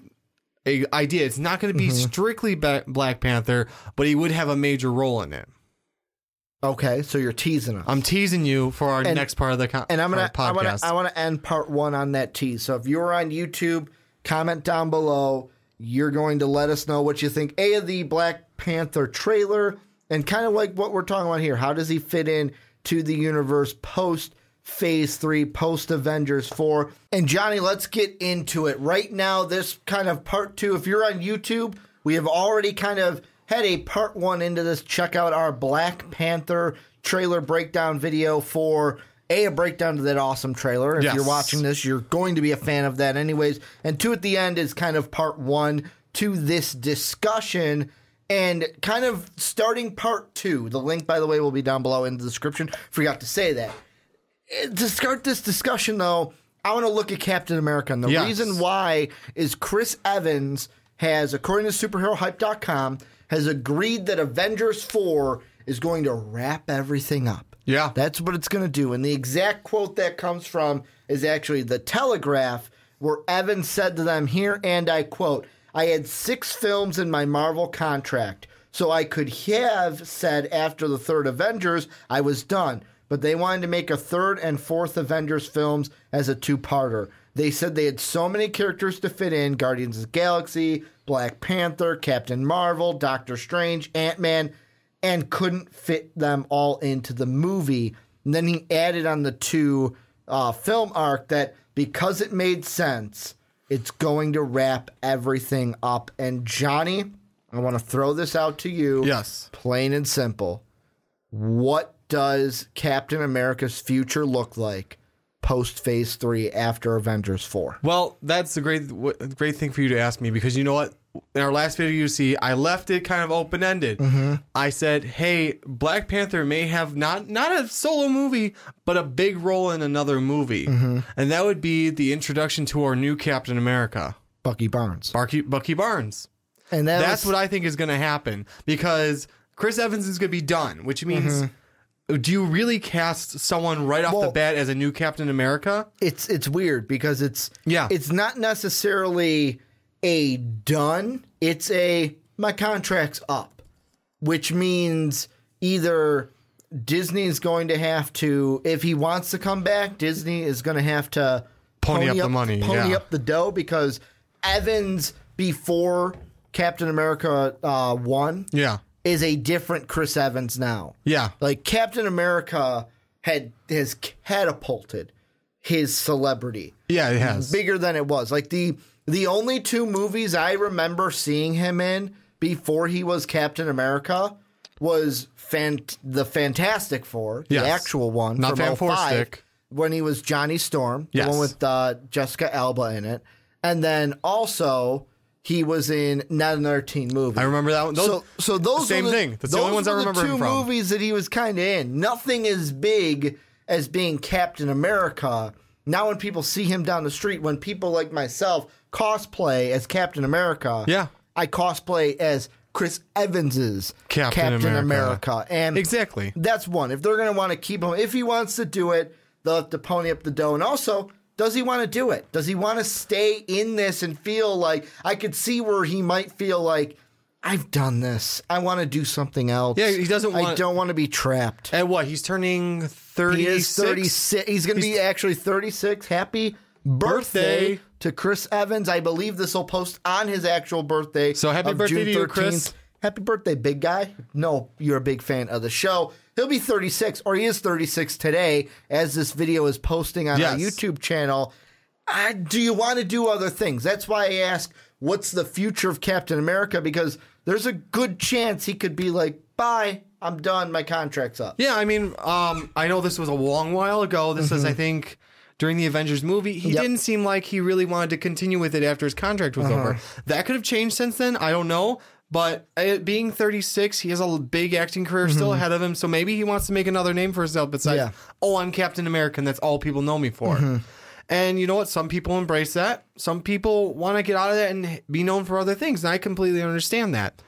[SPEAKER 3] a idea. It's not going to be
[SPEAKER 2] Mm-hmm.
[SPEAKER 3] strictly Black Panther, but he would have a major role in it.
[SPEAKER 2] Okay, so you're teasing us.
[SPEAKER 3] I'm teasing you for our
[SPEAKER 2] And-
[SPEAKER 3] next part of the con-
[SPEAKER 2] and I'm gonna
[SPEAKER 3] our
[SPEAKER 2] I want
[SPEAKER 3] podcast.
[SPEAKER 2] to I want to end part one on that tease. So if you're on YouTube, comment down below. You're going to let us know what you think. A of the Black Panther trailer and kind of like what we're talking about here. How does he fit in to the universe post Phase Three, post Avengers Four? And Johnny, let's get into it right now. This kind of part two. If you're on YouTube, we have already kind of had a part one into this. Check out our Black Panther trailer breakdown video for a, a breakdown to that awesome trailer. If
[SPEAKER 3] Yes.
[SPEAKER 2] you're watching this, you're going to be a fan of that anyways. And two at the end is kind of part one to this discussion and kind of starting part two. The link, by the way, will be down below in the description. Forgot to say that. Eh, To start this discussion, though, I want to look at Captain America. And the
[SPEAKER 3] Yes.
[SPEAKER 2] reason why is Chris Evans has, according to superherohype.com, has agreed that Avengers 4 is going to wrap everything up.
[SPEAKER 3] Yeah.
[SPEAKER 2] That's what it's going to do. And the exact quote that comes from is actually the Telegraph, where Evans said to them here, and I quote, I had six films in my Marvel contract, so I could have said after the third Avengers, I was done. But they wanted to make a third and fourth Avengers films as a two parter. They said they had so many characters to fit in Guardians of the Galaxy, Black Panther, Captain Marvel, Doctor Strange, Ant Man and couldn't fit them all into the movie. And then he added on the two uh, film arc that because it made sense, it's going to wrap everything up. And Johnny, I want to throw this out to you.
[SPEAKER 3] Yes.
[SPEAKER 2] Plain and simple. What does Captain America's future look like post phase three after Avengers 4?
[SPEAKER 3] Well, that's a great great thing for you to ask me because you know what? In our last video, you see, I left it kind of open ended.
[SPEAKER 2] Mm-hmm.
[SPEAKER 3] I said, "Hey, Black Panther may have not not a solo movie, but a big role in another movie,
[SPEAKER 2] Mm-hmm.
[SPEAKER 3] and that would be the introduction to our new Captain America,
[SPEAKER 2] Bucky Barnes.
[SPEAKER 3] Bucky, Bucky Barnes.
[SPEAKER 2] And that
[SPEAKER 3] That's
[SPEAKER 2] was-
[SPEAKER 3] what I think is going to happen because Chris Evans is going to be done, which means." Do you really cast someone right off the
[SPEAKER 2] Mm-hmm.
[SPEAKER 3] Bat as a new Captain America?
[SPEAKER 2] it's it's weird because it's
[SPEAKER 3] Yeah.
[SPEAKER 2] it's not necessarily a done it's a my contract's up which means either disney is going to have to if he wants to come back disney is going to have to
[SPEAKER 3] Pony up the money,
[SPEAKER 2] pony
[SPEAKER 3] yeah.
[SPEAKER 2] up the dough because evans before captain america uh, 1
[SPEAKER 3] Yeah.
[SPEAKER 2] Is a different chris evans now
[SPEAKER 3] Yeah.
[SPEAKER 2] like Captain America had has catapulted his celebrity
[SPEAKER 3] Yeah, it has.
[SPEAKER 2] bigger than it was. Like the the only two movies I remember seeing him in before he was Captain America was fant- the Fantastic Four, the
[SPEAKER 3] Yes.
[SPEAKER 2] actual one,
[SPEAKER 3] Not
[SPEAKER 2] from
[SPEAKER 3] Fan
[SPEAKER 2] 05, when he was Johnny Storm,
[SPEAKER 3] Yes.
[SPEAKER 2] the one with uh, Jessica Alba in it, and then also he was in not another teen movie.
[SPEAKER 3] I remember that one. Those,
[SPEAKER 2] so, so those
[SPEAKER 3] same
[SPEAKER 2] the,
[SPEAKER 3] thing. That's the only ones I remember
[SPEAKER 2] The two movies that he was kind of in. Nothing as big as being Captain America. Now, when people see him down the street, when people like myself cosplay as Captain America,
[SPEAKER 3] Yeah.
[SPEAKER 2] I cosplay as Chris Evans's
[SPEAKER 3] Captain America.
[SPEAKER 2] America. and
[SPEAKER 3] Exactly.
[SPEAKER 2] that's one. If they're going to want to keep him, if he wants to do it, they'll have to pony up the dough. And also, does he want to do it? Does he want to stay in this and feel like I could see where he might feel like I've done this. I want to do something else.
[SPEAKER 3] Yeah, he doesn't
[SPEAKER 2] I don't want to be trapped.
[SPEAKER 3] And what? He's turning thirty.
[SPEAKER 2] He is 36. He's going to be actually 36. Happy birthday,
[SPEAKER 3] Birthday.
[SPEAKER 2] to Chris Evans. I believe this will post on his actual birthday.
[SPEAKER 3] So happy birthday
[SPEAKER 2] June
[SPEAKER 3] to you, Chris.
[SPEAKER 2] Happy birthday, big guy. No, you're a big fan of the show. He'll be 36, or he is 36 today, as this video is posting on our YouTube channel. I, do you want to do other things? That's why I ask, what's the future of Captain America? Because there's a good chance he could be like, bye, I'm done, my contract's up.
[SPEAKER 3] Yeah, I mean, um, I know this was a long while ago. This is, I think, during the Avengers movie. He
[SPEAKER 2] Mm-hmm. Yep.
[SPEAKER 3] didn't seem like he really wanted to continue with it after his contract was
[SPEAKER 2] Uh-huh.
[SPEAKER 3] over. That could have changed since then. I don't know. But uh, being 36, he has a big acting career still ahead of him. So maybe he wants to make another name for himself besides,
[SPEAKER 2] Mm-hmm. Yeah.
[SPEAKER 3] oh, I'm Captain America, and that's all people know me for.
[SPEAKER 2] Mm-hmm.
[SPEAKER 3] And you know what? Some people embrace that. Some people want to get out of that and be known for other things. And I completely understand that.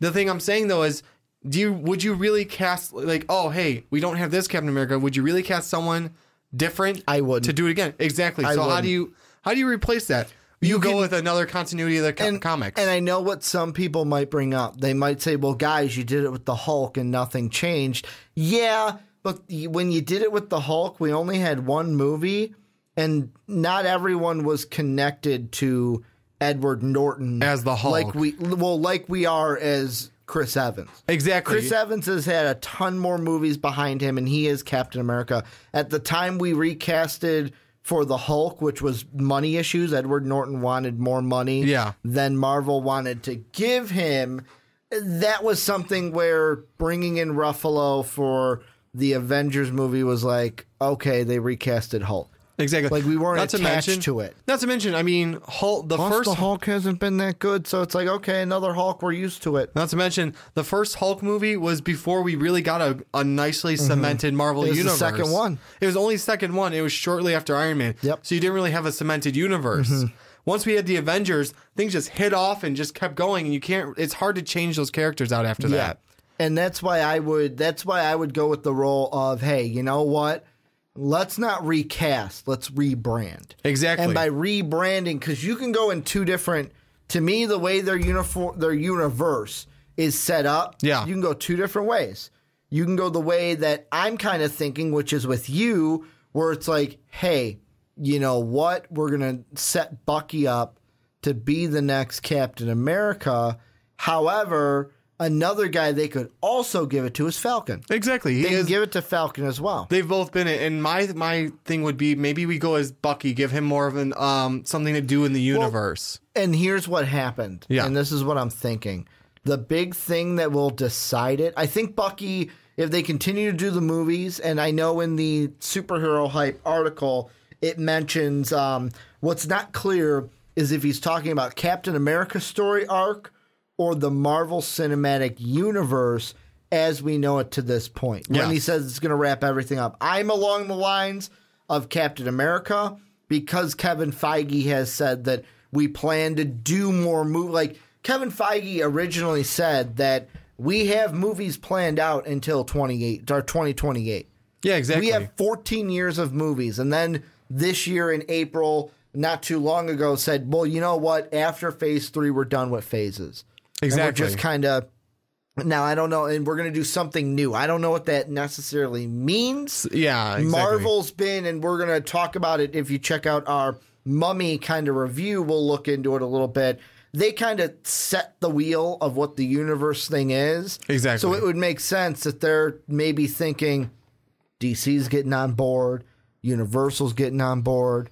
[SPEAKER 3] The thing I'm saying though is, do you would you really cast like oh hey we don't have this Captain America would you really cast someone different
[SPEAKER 2] I wouldn't.
[SPEAKER 3] to do it again exactly
[SPEAKER 2] I
[SPEAKER 3] so how
[SPEAKER 2] wouldn't.
[SPEAKER 3] do you how do you replace that you, go with another continuity of the co- comics
[SPEAKER 2] And I know what some people might bring up. They might say, well, guys, you did it with the Hulk and nothing changed. Yeah, but when you did it with the Hulk, we only had one movie, and not everyone was connected to Edward Norton
[SPEAKER 3] As the Hulk.
[SPEAKER 2] Like we, well, like we are as Chris Evans.
[SPEAKER 3] exactly
[SPEAKER 2] Chris Evans has had a ton more movies behind him, and he is Captain America. At the time we recasted for the Hulk, which was money issues, Edward Norton wanted more money
[SPEAKER 3] Yeah.
[SPEAKER 2] than Marvel wanted to give him. That was something where bringing in Ruffalo for the Avengers movie was like, okay, they recasted Hulk.
[SPEAKER 3] Exactly
[SPEAKER 2] like, we weren't
[SPEAKER 3] Not to
[SPEAKER 2] attached
[SPEAKER 3] mention,
[SPEAKER 2] to it.
[SPEAKER 3] not to mention I mean Hulk the
[SPEAKER 2] Plus,
[SPEAKER 3] first
[SPEAKER 2] the Hulk hasn't been that good, so it's like, okay, another Hulk, we're used to it.
[SPEAKER 3] not to mention the first Hulk movie was before we really got a, a nicely cemented Marvel
[SPEAKER 2] Mm-hmm. It was the
[SPEAKER 3] universe.
[SPEAKER 2] second one.
[SPEAKER 3] It was only second one. It was shortly after Iron Man.
[SPEAKER 2] Yep. Mm-hmm.
[SPEAKER 3] So you didn't really have a cemented universe. Once we had the Avengers, things just hit off and just kept going, and you can't. It's hard to change those characters out after that.
[SPEAKER 2] And that's why I would that's why I would go with the role of, hey, you know what? Let's not recast, let's rebrand.
[SPEAKER 3] Exactly.
[SPEAKER 2] And by rebranding, because you can go in two different to me, the way their uniform their universe is set up,
[SPEAKER 3] Yeah.
[SPEAKER 2] you can go two different ways. You can go the way that I'm kind of thinking, which is with you, where it's like, hey, you know what? We're gonna set Bucky up to be the next Captain America. However, another guy they could also give it to is Falcon.
[SPEAKER 3] Exactly. He
[SPEAKER 2] They can give it to Falcon as well.
[SPEAKER 3] they've both been it. And my my thing would be maybe we go as Bucky, give him more of an um something to do in the universe.
[SPEAKER 2] And here's what happened.
[SPEAKER 3] Yeah.
[SPEAKER 2] And this is what I'm thinking. The big thing that will decide it, I think Bucky, if they continue to do the movies, and I know in the superhero hype article, it mentions um, what's not clear is if he's talking about Captain America's story arc or the Marvel Cinematic Universe as we know it to this point. When he says it's going to wrap everything up, I'm along the lines of Captain America because Kevin Feige has said that we plan to do more movies. Like Kevin Feige originally said that we have movies planned out until 28 or 2028.
[SPEAKER 3] yeah, exactly.
[SPEAKER 2] We have 14 years of movies. And then this year in April, not too long ago, said, well, you know what? After phase three, we're done with phases.
[SPEAKER 3] Exactly.
[SPEAKER 2] we're just kind of. Now, I don't know. And we're going to do something new. I don't know what that necessarily means.
[SPEAKER 3] yeah, exactly.
[SPEAKER 2] Marvel's been, and we're going to talk about it if you check out our mummy kind of review. We'll look into it a little bit. They kind of set the wheel of what the universe thing is.
[SPEAKER 3] Exactly.
[SPEAKER 2] So it would make sense that they're maybe thinking DC's getting on board, Universal's getting on board.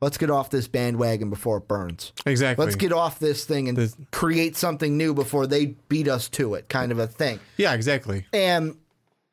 [SPEAKER 2] Let's get off this bandwagon before it burns.
[SPEAKER 3] Exactly.
[SPEAKER 2] Let's get off this thing and
[SPEAKER 3] This-
[SPEAKER 2] create something new before they beat us to it, kind of a thing.
[SPEAKER 3] Yeah, exactly.
[SPEAKER 2] And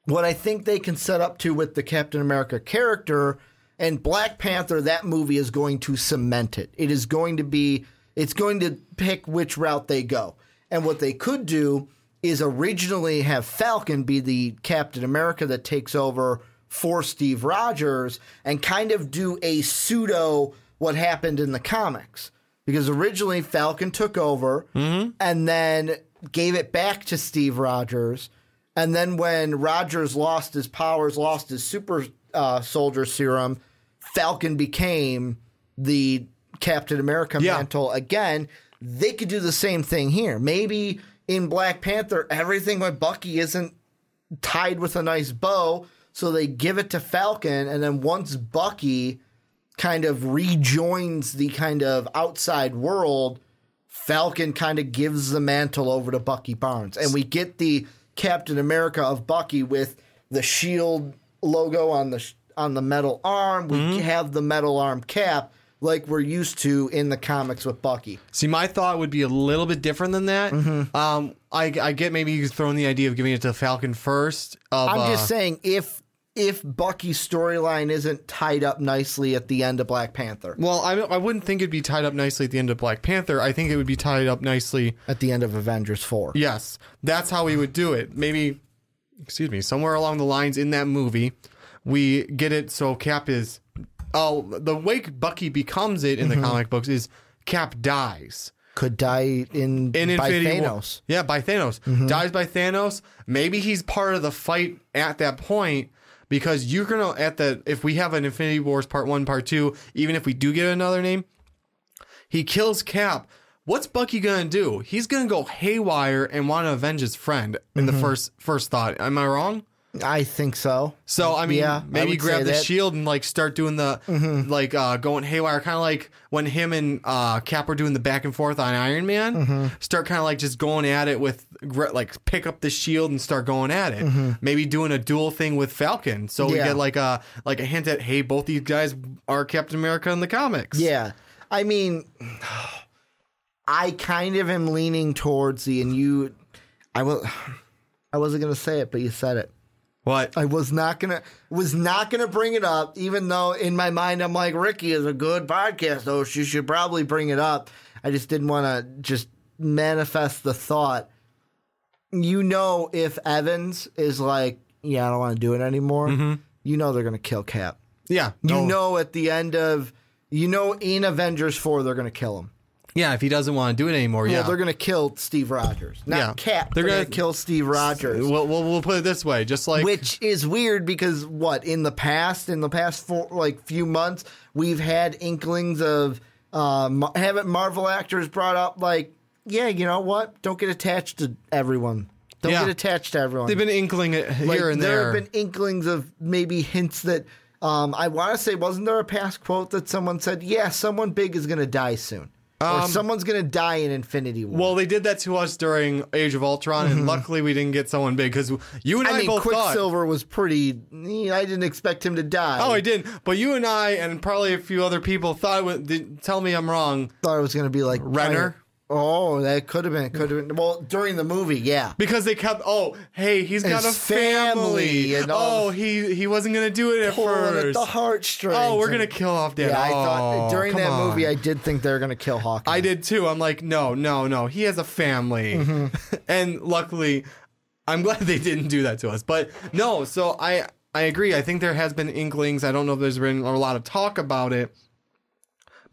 [SPEAKER 2] what I think they can set up to with the Captain America character and Black Panther, that movie is going to cement it. It is going to be, it's going to pick which route they go. And what they could do is originally have Falcon be the Captain America that takes over for Steve Rogers and kind of do a pseudo what happened in the comics. Because originally Falcon took over and then gave it back to Steve Rogers. And then when Rogers lost his powers, lost his super uh, soldier serum, Falcon became the Captain America
[SPEAKER 3] Yeah.
[SPEAKER 2] mantle again, they could do the same thing here. Maybe in Black Panther, everything with Bucky isn't tied with a nice bow, so they give it to Falcon, and then once Bucky kind of rejoins the kind of outside world, Falcon kind of gives the mantle over to Bucky Barnes, and we get the Captain America of Bucky with the shield logo on the sh- on the metal arm. We
[SPEAKER 3] Mm-hmm.
[SPEAKER 2] have the metal arm cap like we're used to in the comics with Bucky.
[SPEAKER 3] See, my thought would be a little bit different than that.
[SPEAKER 2] Mm-hmm.
[SPEAKER 3] Um, I, I get maybe you throwing the idea of giving it to Falcon first. Of,
[SPEAKER 2] I'm
[SPEAKER 3] uh,
[SPEAKER 2] just saying if if Bucky's storyline isn't tied up nicely at the end of Black Panther,
[SPEAKER 3] Well, I, I wouldn't think it'd be tied up nicely at the end of Black Panther. I think it would be tied up nicely.
[SPEAKER 2] at the end of Avengers four.
[SPEAKER 3] Yes, that's how we would do it. Maybe, excuse me, somewhere along the lines in that movie, we get it so Cap is. Oh, the way Bucky becomes it in
[SPEAKER 2] Mm-hmm.
[SPEAKER 3] the comic books is Cap dies.
[SPEAKER 2] Could die in,
[SPEAKER 3] in
[SPEAKER 2] by
[SPEAKER 3] Infinity War.
[SPEAKER 2] Thanos. Mm-hmm.
[SPEAKER 3] Yeah, by Thanos. Dies by Thanos. Maybe he's part of the fight at that point because you're gonna at the if we have an Infinity Wars part one, part two, even if we do get another name, he kills Cap. What's Bucky gonna do? He's gonna go haywire and want to avenge his friend in
[SPEAKER 2] Mm-hmm.
[SPEAKER 3] the first first thought. Am I wrong?
[SPEAKER 2] I think so.
[SPEAKER 3] So I mean,
[SPEAKER 2] Yeah,
[SPEAKER 3] maybe grab the
[SPEAKER 2] that. Mm-hmm.
[SPEAKER 3] shield and like start doing the like uh, going haywire, kind of like when him and uh, Cap were doing the back and forth on Iron Man.
[SPEAKER 2] Mm-hmm.
[SPEAKER 3] Start kind of like just going at it with like pick up the shield and start going at it. Maybe doing a dual thing with Falcon, so we
[SPEAKER 2] Mm-hmm.
[SPEAKER 3] Get like a like a hint at hey, both these guys are Captain America in the comics.
[SPEAKER 2] Yeah. I mean, I kind of am leaning towards the, and you, I will, I wasn't going to say it, but you said it.
[SPEAKER 3] What?
[SPEAKER 2] I was not gonna was not gonna bring it up, even though in my mind I'm like Ricky is a good podcast host. You should probably bring it up. I just didn't want to just manifest the thought. You know, if Evans is like, yeah, I don't want to do it anymore. Mm-hmm. You know they're gonna kill Cap.
[SPEAKER 3] yeah.
[SPEAKER 2] You
[SPEAKER 3] no.
[SPEAKER 2] know, at the end of you know in Avengers four they're gonna kill him.
[SPEAKER 3] Yeah. If he doesn't want to do it anymore,
[SPEAKER 2] Well,
[SPEAKER 3] yeah.
[SPEAKER 2] they're gonna kill Steve Rogers, not
[SPEAKER 3] Yeah.
[SPEAKER 2] Cap.
[SPEAKER 3] They're
[SPEAKER 2] They're, gonna,
[SPEAKER 3] gonna-
[SPEAKER 2] kill Steve Rogers.
[SPEAKER 3] We'll, we'll, we'll put it this way, just like
[SPEAKER 2] which is weird because what in the past in the past four like few months we've had inklings of um haven't marvel actors brought up like yeah you know what don't get attached to everyone don't
[SPEAKER 3] Yeah.
[SPEAKER 2] get attached to everyone
[SPEAKER 3] they've been inkling it here
[SPEAKER 2] like,
[SPEAKER 3] and
[SPEAKER 2] there
[SPEAKER 3] there.
[SPEAKER 2] have been inklings of maybe hints that um i want to say wasn't there a past quote that someone said yeah someone big is gonna die soon or someone's gonna die in infinity war
[SPEAKER 3] Um, Well, they did that to us during Age of Ultron, and luckily we didn't get someone big because you and I,
[SPEAKER 2] Mm-hmm. I mean,
[SPEAKER 3] both thought.
[SPEAKER 2] Quicksilver was pretty. eh, I didn't expect him to die.
[SPEAKER 3] Oh, I didn't. But you and I, and probably a few other people, thought it would. Did, tell me I'm wrong.
[SPEAKER 2] thought it was going to be like
[SPEAKER 3] Renner?
[SPEAKER 2] Oh, that could have been. Could have been. Well, during the movie, yeah.
[SPEAKER 3] Because they kept, oh, hey, he's got
[SPEAKER 2] His
[SPEAKER 3] a family.
[SPEAKER 2] family and all
[SPEAKER 3] oh, he he wasn't gonna do it at
[SPEAKER 2] Pulling at
[SPEAKER 3] first.
[SPEAKER 2] the heartstrings.
[SPEAKER 3] oh, we're gonna kill off Dad.
[SPEAKER 2] Yeah, I
[SPEAKER 3] Oh,
[SPEAKER 2] thought during
[SPEAKER 3] come
[SPEAKER 2] that
[SPEAKER 3] on.
[SPEAKER 2] movie, I did think they were going to kill Hawkeye.
[SPEAKER 3] I did too. I'm like, no, no, no. He has a family,
[SPEAKER 2] Mm-hmm.
[SPEAKER 3] and luckily, I'm glad they didn't do that to us. But no, so I I agree. I think there has been inklings. I don't know if there's been a lot of talk about it,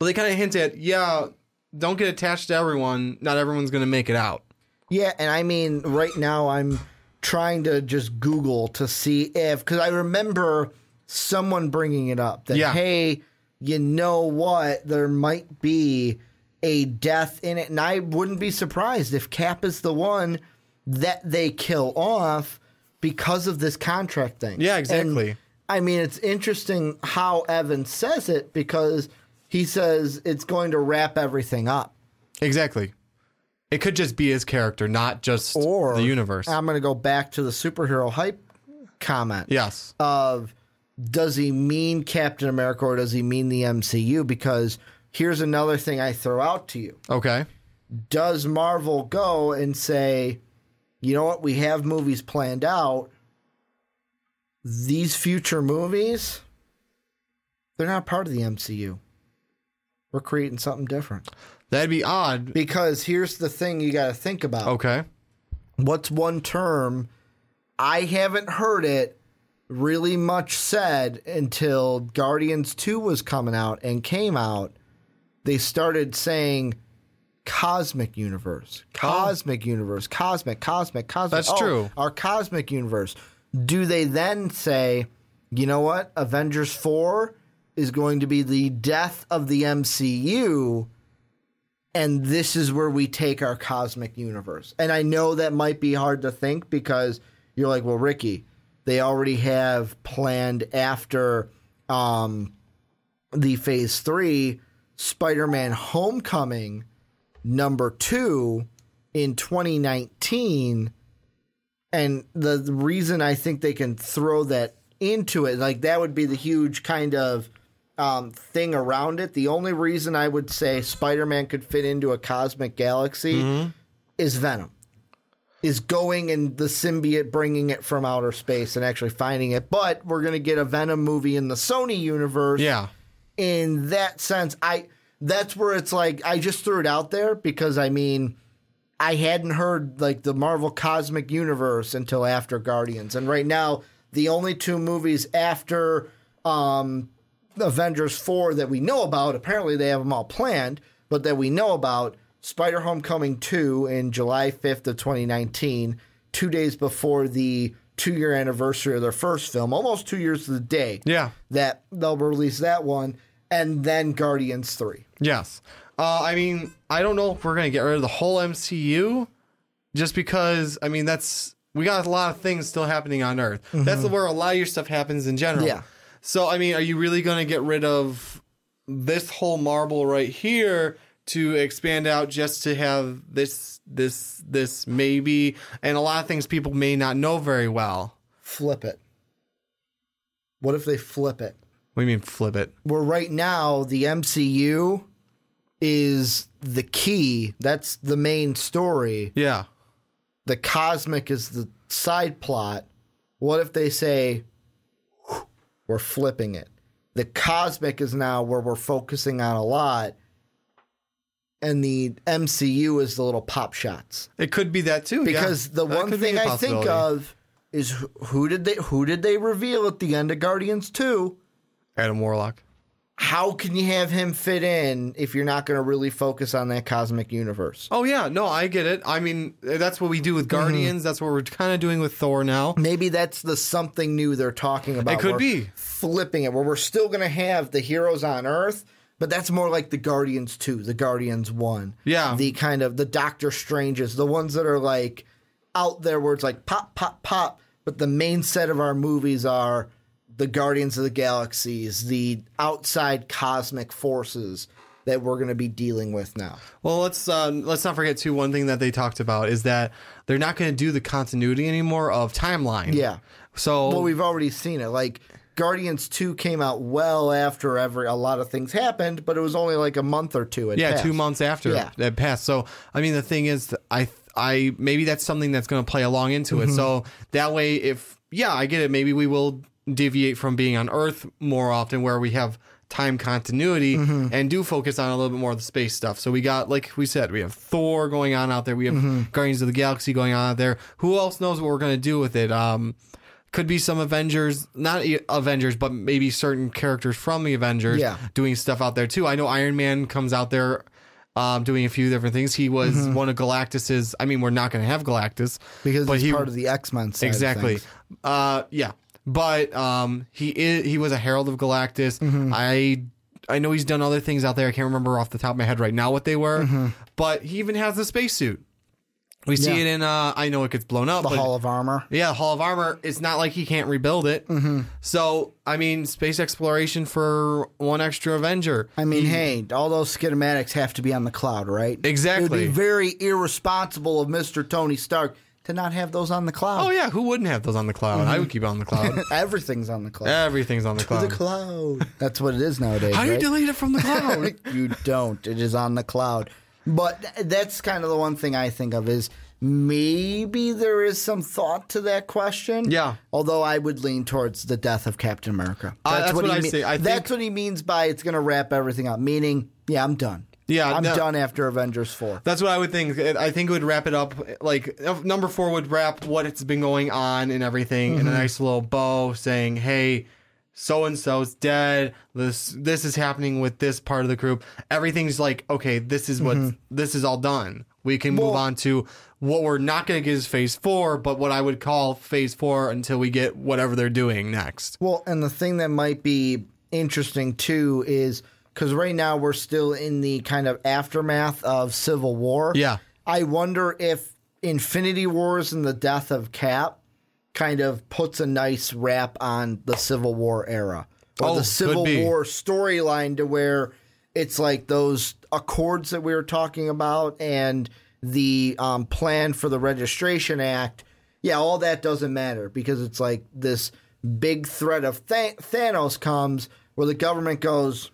[SPEAKER 3] but they kind of hint at, yeah, don't get attached to everyone. Not everyone's gonna make it out.
[SPEAKER 2] Yeah, and I mean, right now I'm trying to just Google to see if because I remember someone bringing it up that
[SPEAKER 3] Yeah.
[SPEAKER 2] hey, you know what, there might be a death in it, and I wouldn't be surprised if Cap is the one that they kill off because of this contract thing.
[SPEAKER 3] Yeah,
[SPEAKER 2] And,
[SPEAKER 3] exactly.
[SPEAKER 2] I mean, it's interesting how Evan says it because he says it's going to wrap everything up.
[SPEAKER 3] Exactly. It could just be his character, not just
[SPEAKER 2] Or
[SPEAKER 3] the universe.
[SPEAKER 2] I'm going to go back to the superhero hype comment
[SPEAKER 3] yes.
[SPEAKER 2] of does he mean Captain America or does he mean the MCU? Because here's another thing I throw out to you.
[SPEAKER 3] okay.
[SPEAKER 2] Does Marvel go and say, you know what, we have movies planned out. These future movies, they're not part of the MCU. We're creating something different.
[SPEAKER 3] That'd be odd.
[SPEAKER 2] Because here's the thing you got to think about.
[SPEAKER 3] Okay.
[SPEAKER 2] what's one term I haven't heard it really much said until Guardians 2 was coming out and came out. They started saying cosmic universe, oh. cosmic universe, cosmic, cosmic, cosmic.
[SPEAKER 3] That's
[SPEAKER 2] Oh,
[SPEAKER 3] true.
[SPEAKER 2] Our cosmic universe. Do they then say, you know what? Avengers 4 is going to be the death of the MCU, and this is where we take our cosmic universe. And I know that might be hard to think because you're like, well, Ricky, they already have planned after um, the Phase Three Spider-Man: Homecoming number two in 2019 and the reason I think they can throw that into it, like that would be the huge kind of um, thing around it. The only reason I would say Spider Man could fit into a cosmic galaxy is Venom. Is going and the symbiote bringing it from outer space and actually finding it. But we're going to get a Venom movie in the Sony universe.
[SPEAKER 3] Yeah.
[SPEAKER 2] In that sense, I that's where it's like I just threw it out there because I mean I hadn't heard like the Marvel Cosmic Universe until after Guardians, and right now the only two movies after um, Avengers four that we know about. Apparently, they have them all planned, but that we know about Spider Homecoming two in July fifth of twenty nineteen, two days before the two year anniversary of their first film, almost two years to the day.
[SPEAKER 3] Yeah.
[SPEAKER 2] that they'll release that one, and then Guardians three.
[SPEAKER 3] Yes. Uh, I mean, I don't know if we're gonna get rid of the whole MCU, just because. I mean, that's we got a lot of things still happening on Earth. That's where a lot of your stuff happens in general.
[SPEAKER 2] Yeah.
[SPEAKER 3] So, I mean, are you really gonna get rid of this whole marble right here to expand out just to have this, this, this maybe, and a lot of things people may not know very well.
[SPEAKER 2] Flip it. What if they flip it?
[SPEAKER 3] What do you mean flip it?
[SPEAKER 2] where right now the MCU is the key. That's the main story.
[SPEAKER 3] Yeah.
[SPEAKER 2] The cosmic is the side plot. What if they say we're flipping it? The cosmic is now where we're focusing on a lot, and the MCU is the little pop shots.
[SPEAKER 3] It could be that too. yeah.
[SPEAKER 2] Because the
[SPEAKER 3] That
[SPEAKER 2] one thing I think of is who- who did they who did they reveal at the end of Guardians Two?
[SPEAKER 3] Adam Warlock.
[SPEAKER 2] How can you have him fit in if you're not going to really focus on that cosmic universe?
[SPEAKER 3] Oh yeah, no, I get it. I mean, that's what we do with
[SPEAKER 2] Mm-hmm.
[SPEAKER 3] Guardians. That's what we're kind of doing with Thor now.
[SPEAKER 2] Maybe that's the something new they're talking about.
[SPEAKER 3] It could
[SPEAKER 2] We're
[SPEAKER 3] be.
[SPEAKER 2] flipping it, where we're still going to have the heroes on Earth, but that's more like the Guardians two, the Guardians one,
[SPEAKER 3] Yeah.
[SPEAKER 2] the kind of the Doctor Stranges, the ones that are like out there where it's like pop, pop, pop. But the main set of our movies are the Guardians of the Galaxies, the outside cosmic forces that we're going to be dealing with now.
[SPEAKER 3] Well, let's uh, let's not forget too. One thing that they talked about is that they're not going to do the continuity anymore of timeline.
[SPEAKER 2] Yeah.
[SPEAKER 3] So
[SPEAKER 2] Well, we've already seen it. Like Guardians Two came out well after every a lot of things happened, but it was only like a month or two.
[SPEAKER 3] Yeah,
[SPEAKER 2] passed.
[SPEAKER 3] two months after
[SPEAKER 2] Yeah.
[SPEAKER 3] that passed. So I mean, the thing is, I I maybe that's something that's going to play along into it. So
[SPEAKER 2] Mm-hmm.
[SPEAKER 3] that way, if yeah, I get it. Maybe we will deviate from being on Earth more often, where we have time continuity
[SPEAKER 2] Mm-hmm.
[SPEAKER 3] and do focus on a little bit more of the space stuff. So we got, like we said, we have Thor going on out there. We have
[SPEAKER 2] Mm-hmm.
[SPEAKER 3] Guardians of the Galaxy going on out there. Who else knows what we're going to do with it? Um, could be some Avengers, not Avengers, but maybe certain characters from the Avengers
[SPEAKER 2] Yeah.
[SPEAKER 3] doing stuff out there too. I know Iron Man comes out there um, doing a few different things. He was one of Galactus's. I mean, we're not going to have Galactus
[SPEAKER 2] because he's
[SPEAKER 3] he-
[SPEAKER 2] part of the X Men.
[SPEAKER 3] exactly. Uh, yeah, but um, he is he was a herald of Galactus.
[SPEAKER 2] Mm-hmm.
[SPEAKER 3] I I know he's done other things out there. I can't remember off the top of my head right now what they were, but he even has the spacesuit. We see
[SPEAKER 2] Mm-hmm. Yeah.
[SPEAKER 3] it in. Uh, I know it gets blown up.
[SPEAKER 2] The Hall of Armor.
[SPEAKER 3] yeah, Hall of Armor. It's not like he can't rebuild it.
[SPEAKER 2] Mm-hmm.
[SPEAKER 3] So I mean, space exploration for one extra Avenger.
[SPEAKER 2] I mean, hey, all those schematics have to be on the cloud, right?
[SPEAKER 3] Exactly.
[SPEAKER 2] It would be very irresponsible of Mister Tony Stark to not have those on the cloud.
[SPEAKER 3] Oh yeah, who wouldn't have those on the cloud?
[SPEAKER 2] Mm-hmm.
[SPEAKER 3] I would keep it on the cloud.
[SPEAKER 2] Everything's on the cloud.
[SPEAKER 3] Everything's on the cloud.
[SPEAKER 2] the
[SPEAKER 3] cloud.
[SPEAKER 2] That's what it is nowadays.
[SPEAKER 3] How do you
[SPEAKER 2] right?
[SPEAKER 3] delete it from the cloud?
[SPEAKER 2] you don't. It is on the cloud. But th- that's kind of the one thing I think of is maybe there is some thought to that question.
[SPEAKER 3] Yeah.
[SPEAKER 2] Although I would lean towards the death of Captain America.
[SPEAKER 3] Uh, that's what
[SPEAKER 2] he
[SPEAKER 3] I
[SPEAKER 2] mean-
[SPEAKER 3] say. I
[SPEAKER 2] that's
[SPEAKER 3] think-
[SPEAKER 2] what he means by it's going to wrap everything up. Meaning, yeah, I'm done.
[SPEAKER 3] Yeah,
[SPEAKER 2] I'm
[SPEAKER 3] no-
[SPEAKER 2] done after Avengers four.
[SPEAKER 3] That's what I would think. I think it would wrap it up. Like number four would wrap what it's been going on and everything in a mm-hmm. nice little bow, saying, "Hey, so and so's dead. This this is happening with this part of the group. Everything's like okay. This is what mm-hmm. this is all done. We can move on to what we're not going to get is phase four, but what I would call phase four until we get whatever they're doing next.
[SPEAKER 2] Well, and the thing that might be interesting too is because right now we're still in the kind of aftermath of Civil War.
[SPEAKER 3] Yeah.
[SPEAKER 2] I wonder if Infinity Wars and the death of Cap kind of puts a nice wrap on the Civil War era or
[SPEAKER 3] Oh,
[SPEAKER 2] the Civil. War storyline to where it's like those accords that we were talking about and the um, plan for the Registration Act. Yeah, all that doesn't matter because it's like this big threat of Th- Thanos comes where the government goes,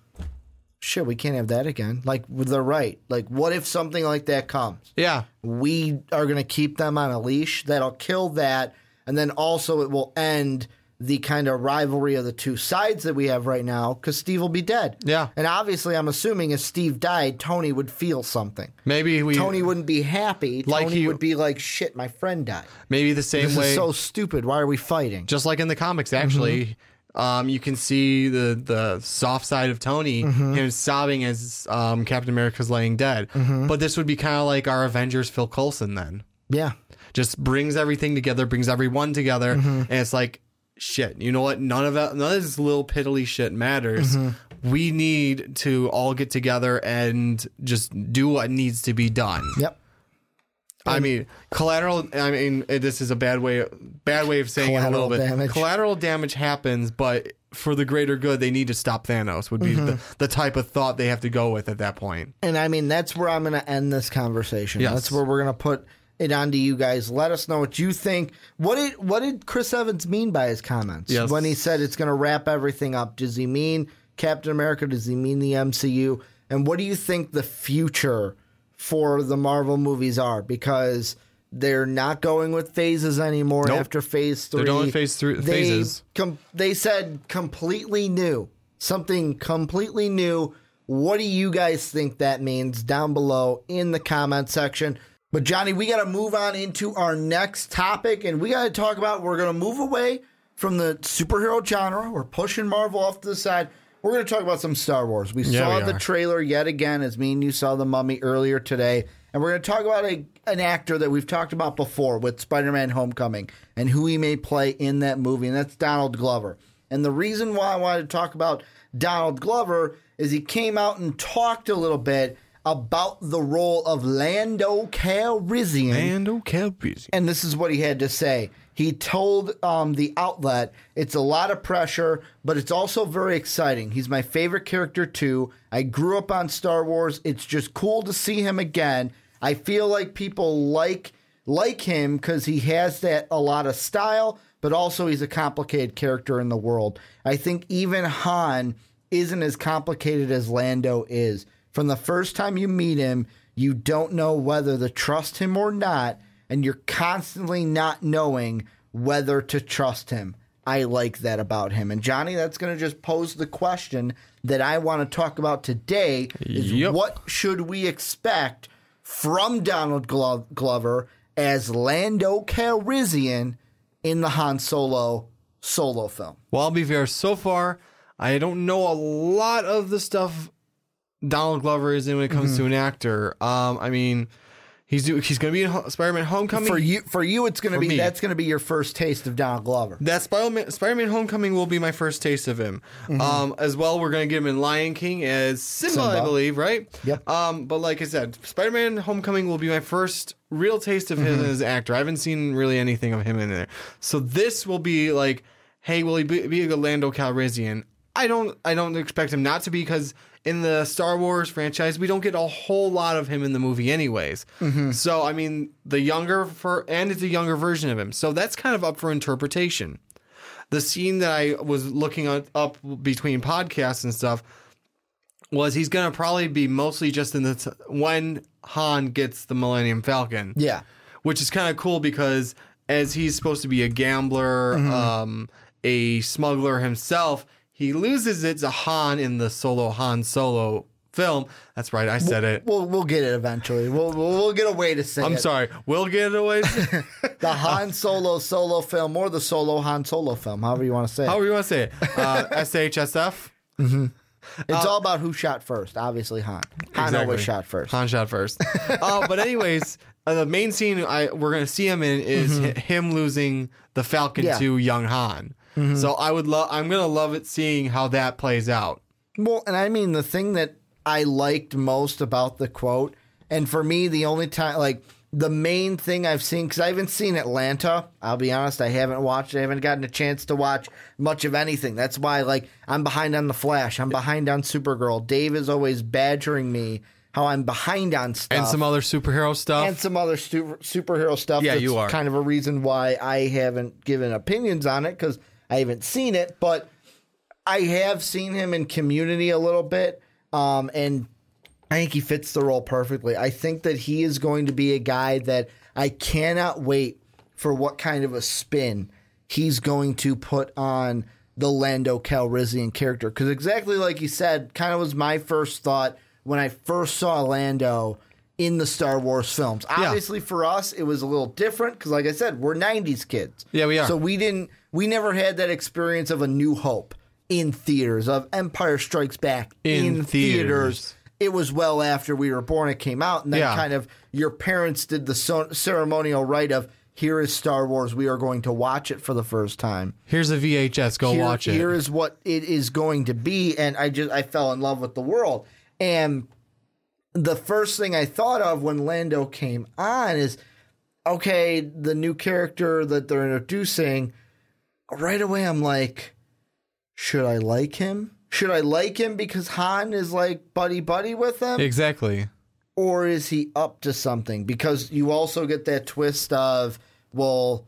[SPEAKER 2] shit, we can't have that again. Like, they're right. Like, what if something like that comes?
[SPEAKER 3] Yeah.
[SPEAKER 2] we are going to keep them on a leash. That'll kill that. And then also it will end the kind of rivalry of the two sides that we have right now because Steve will be dead.
[SPEAKER 3] Yeah.
[SPEAKER 2] And obviously, I'm assuming if Steve died, Tony would feel something.
[SPEAKER 3] Maybe we
[SPEAKER 2] Tony wouldn't be happy.
[SPEAKER 3] Like
[SPEAKER 2] Tony
[SPEAKER 3] he-
[SPEAKER 2] would be like, shit, my friend died.
[SPEAKER 3] maybe the same
[SPEAKER 2] This
[SPEAKER 3] way
[SPEAKER 2] is so stupid. Why are we fighting?
[SPEAKER 3] just like in the comics actually
[SPEAKER 2] Mm-hmm.
[SPEAKER 3] Um, you can see the the soft side of Tony
[SPEAKER 2] Mm-hmm.
[SPEAKER 3] him sobbing as um, Captain America's laying dead
[SPEAKER 2] Mm-hmm.
[SPEAKER 3] but this would be kind of like our Avengers Phil Coulson then
[SPEAKER 2] yeah.
[SPEAKER 3] just brings everything together brings everyone together
[SPEAKER 2] Mm-hmm.
[SPEAKER 3] and it's like shit you know what none of that none of this little piddly shit matters
[SPEAKER 2] Mm-hmm.
[SPEAKER 3] we need to all get together and just do what needs to be done
[SPEAKER 2] Yep.
[SPEAKER 3] I mean, collateral. I mean, eh, this is a bad way, bad way of saying it a little bit.
[SPEAKER 2] damage.
[SPEAKER 3] Collateral damage happens, but for the greater good, they need to stop Thanos. Would be the,
[SPEAKER 2] Mm-hmm.
[SPEAKER 3] the type of thought they have to go with at that point.
[SPEAKER 2] And I mean, that's where I'm going to end this conversation.
[SPEAKER 3] Yes.
[SPEAKER 2] That's where we're going to put it on to you guys. Let us know what you think. What did what did Chris Evans mean by his comments
[SPEAKER 3] Yes.
[SPEAKER 2] when he said it's going to wrap everything up? Does he mean Captain America? Does he mean the MCU? And what do you think the future for the Marvel movies are? Because they're not going with phases anymore
[SPEAKER 3] Nope.
[SPEAKER 2] after Phase 3
[SPEAKER 3] They're going phase three-
[SPEAKER 2] They
[SPEAKER 3] phases.
[SPEAKER 2] com- they said completely new, something completely new. What do you guys think that means down below in the comment section? But Johnny, we got to move on into our next topic, and we got to talk about. We're going to move away from the superhero genre. We're pushing Marvel off to the side. We're going to talk about some Star Wars. We
[SPEAKER 3] Yeah,
[SPEAKER 2] saw
[SPEAKER 3] we
[SPEAKER 2] the trailer yet again, as me and you saw the Mummy earlier today, and we're going to talk about a, an actor that we've talked about before with Spider-Man: Homecoming and who he may play in that movie, and that's Donald Glover. And the reason why I wanted to talk about Donald Glover is he came out and talked a little bit about the role of Lando Calrissian
[SPEAKER 3] And okay, busy.
[SPEAKER 2] and this is what he had to say. He told um, the outlet, "It's a lot of pressure, but it's also very exciting. He's my favorite character too. I grew up on Star Wars. It's just cool to see him again. I feel like people like like him because he has that a lot of style, but also he's a complicated character in the world. I think even Han isn't as complicated as Lando is. From the first time you meet him, you don't know whether to trust him or not, and you're constantly not knowing whether to trust him. I like that about him. And Johnny, that's going to just pose the question that I want to talk about today is
[SPEAKER 3] Yep.
[SPEAKER 2] what should we expect from Donald Glo- Glover as Lando Calrissian in the Han Solo solo film?
[SPEAKER 3] Well, I'll be fair. So far, I don't know a lot of the stuff Donald Glover is in when it comes
[SPEAKER 2] Mm-hmm.
[SPEAKER 3] to an actor. Um, I mean, he's do- he's going to be in Spider-Man: Homecoming.
[SPEAKER 2] For you, for you, it's going to be
[SPEAKER 3] me.
[SPEAKER 2] that's going to be your first taste of Donald Glover.
[SPEAKER 3] That Spider-Man, Spider-Man: Homecoming will be my first taste of him. Um, as well, we're gonna get him in Lion King as Simba, I believe, right?
[SPEAKER 2] Yep.
[SPEAKER 3] Um, but like I said, Spider-Man: Homecoming will be my first real taste of him as an actor. I haven't seen really anything of him in there, so this will be like, hey, will he be, be a Lando Calrissian? I don't, I don't expect him not to be because in the Star Wars franchise, we don't get a whole lot of him in the movie, anyways. So I mean, the younger for and it's a younger version of him, so that's kind of up for interpretation the scene that I was looking up between podcasts and stuff was he's gonna probably be mostly just in the t- when Han gets the Millennium Falcon.
[SPEAKER 2] Yeah.
[SPEAKER 3] which is kind of cool because as he's supposed to be a gambler, um, a smuggler himself, he loses it to Han in the solo Han Solo film. That's right, I said it.
[SPEAKER 2] We'll we'll get it eventually. We'll we'll, we'll get a way to say
[SPEAKER 3] I'm
[SPEAKER 2] it.
[SPEAKER 3] sorry. We'll get it away.
[SPEAKER 2] To say the Han Solo solo film or the solo Han Solo film, however you want to say it.
[SPEAKER 3] How do you want to say it? Uh, SHSF.
[SPEAKER 2] It's all about who shot first. Obviously, Han. Han always
[SPEAKER 3] Exactly.
[SPEAKER 2] shot first.
[SPEAKER 3] Han shot first. uh, but anyways, uh, the main scene I we're gonna see him in is hi- him losing the Falcon
[SPEAKER 2] Yeah.
[SPEAKER 3] to young Han. Mm-hmm. So I would love. I'm gonna love it seeing how that plays out.
[SPEAKER 2] Well, and I mean the thing that I liked most about the quote, and for me, the only time, like the main thing I've seen, because I haven't seen Atlanta. I'll be honest, I haven't watched. I haven't gotten a chance to watch much of anything. That's why, like, I'm behind on the Flash. I'm behind on Supergirl. Dave is always badgering me how I'm behind on stuff
[SPEAKER 3] And some other superhero stuff.
[SPEAKER 2] and some other stu- superhero stuff.
[SPEAKER 3] Yeah,
[SPEAKER 2] that's
[SPEAKER 3] you are.
[SPEAKER 2] kind of a reason why I haven't given opinions on it because I haven't seen it, but I have seen him in Community a little bit, um, and I think he fits the role perfectly. I think that he is going to be a guy that I cannot wait for what kind of a spin he's going to put on the Lando Calrissian character. Because exactly like you said, kind of was my first thought when I first saw Lando in the Star Wars films. Obviously, for us, it was a little different because, like I said, we're '90s kids.
[SPEAKER 3] Yeah, we are.
[SPEAKER 2] So we didn't, we never had that experience of a New Hope in theaters, of Empire Strikes Back
[SPEAKER 3] In
[SPEAKER 2] in,
[SPEAKER 3] theaters.
[SPEAKER 2] theaters. It was well after we were born. It came out, and then
[SPEAKER 3] Yeah.
[SPEAKER 2] kind of your parents did the so- ceremonial rite of here is Star Wars. We are going to watch it for the first time.
[SPEAKER 3] Here's a VHS. Go
[SPEAKER 2] Here-
[SPEAKER 3] watch it.
[SPEAKER 2] Here is what it is going to be, and I just I fell in love with the world. And the first thing I thought of when Lando came on is, okay, the new character that they're introducing. Right away, I'm like, should I like him? Should I like him because Han is like buddy buddy with him?
[SPEAKER 3] exactly.
[SPEAKER 2] or is he up to something? Because you also get that twist of, well,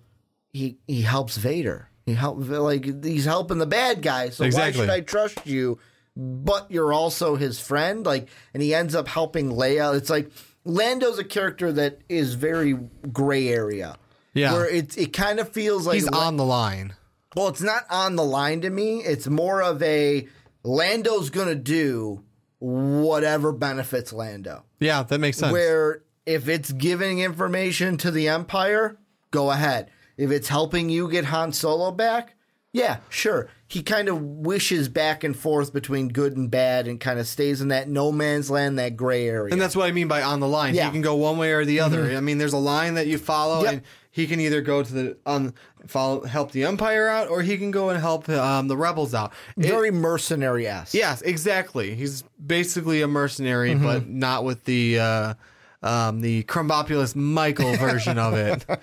[SPEAKER 2] he he helps Vader. He help like he's helping the bad guy. So
[SPEAKER 3] Exactly.
[SPEAKER 2] why should I trust you? But you're also his friend. Like, and he ends up helping Leia. It's like Lando's a character that is very gray area.
[SPEAKER 3] Yeah.
[SPEAKER 2] where it it kind of feels like
[SPEAKER 3] He's
[SPEAKER 2] La-
[SPEAKER 3] on the line.
[SPEAKER 2] Well, it's not on the line to me. It's more of a Lando's gonna do whatever benefits Lando.
[SPEAKER 3] Yeah, that makes sense.
[SPEAKER 2] Where if it's giving information to the Empire, go ahead. If it's helping you get Han Solo back, yeah, sure. He kind of wishes back and forth between good and bad and kind of stays in that no man's land, that gray area.
[SPEAKER 3] And that's what I mean by on the line.
[SPEAKER 2] Yeah. Mm-hmm.
[SPEAKER 3] He can go one way or the other. I mean, there's a line that you follow,
[SPEAKER 2] Yep.
[SPEAKER 3] and he can either go to the on follow help the Empire out, or he can go and help um, the rebels out. It-
[SPEAKER 2] very mercenary ass.
[SPEAKER 3] yes, exactly. He's basically a mercenary,
[SPEAKER 2] Mm-hmm.
[SPEAKER 3] but not with the uh, um, the Krombopulos Michael version of it.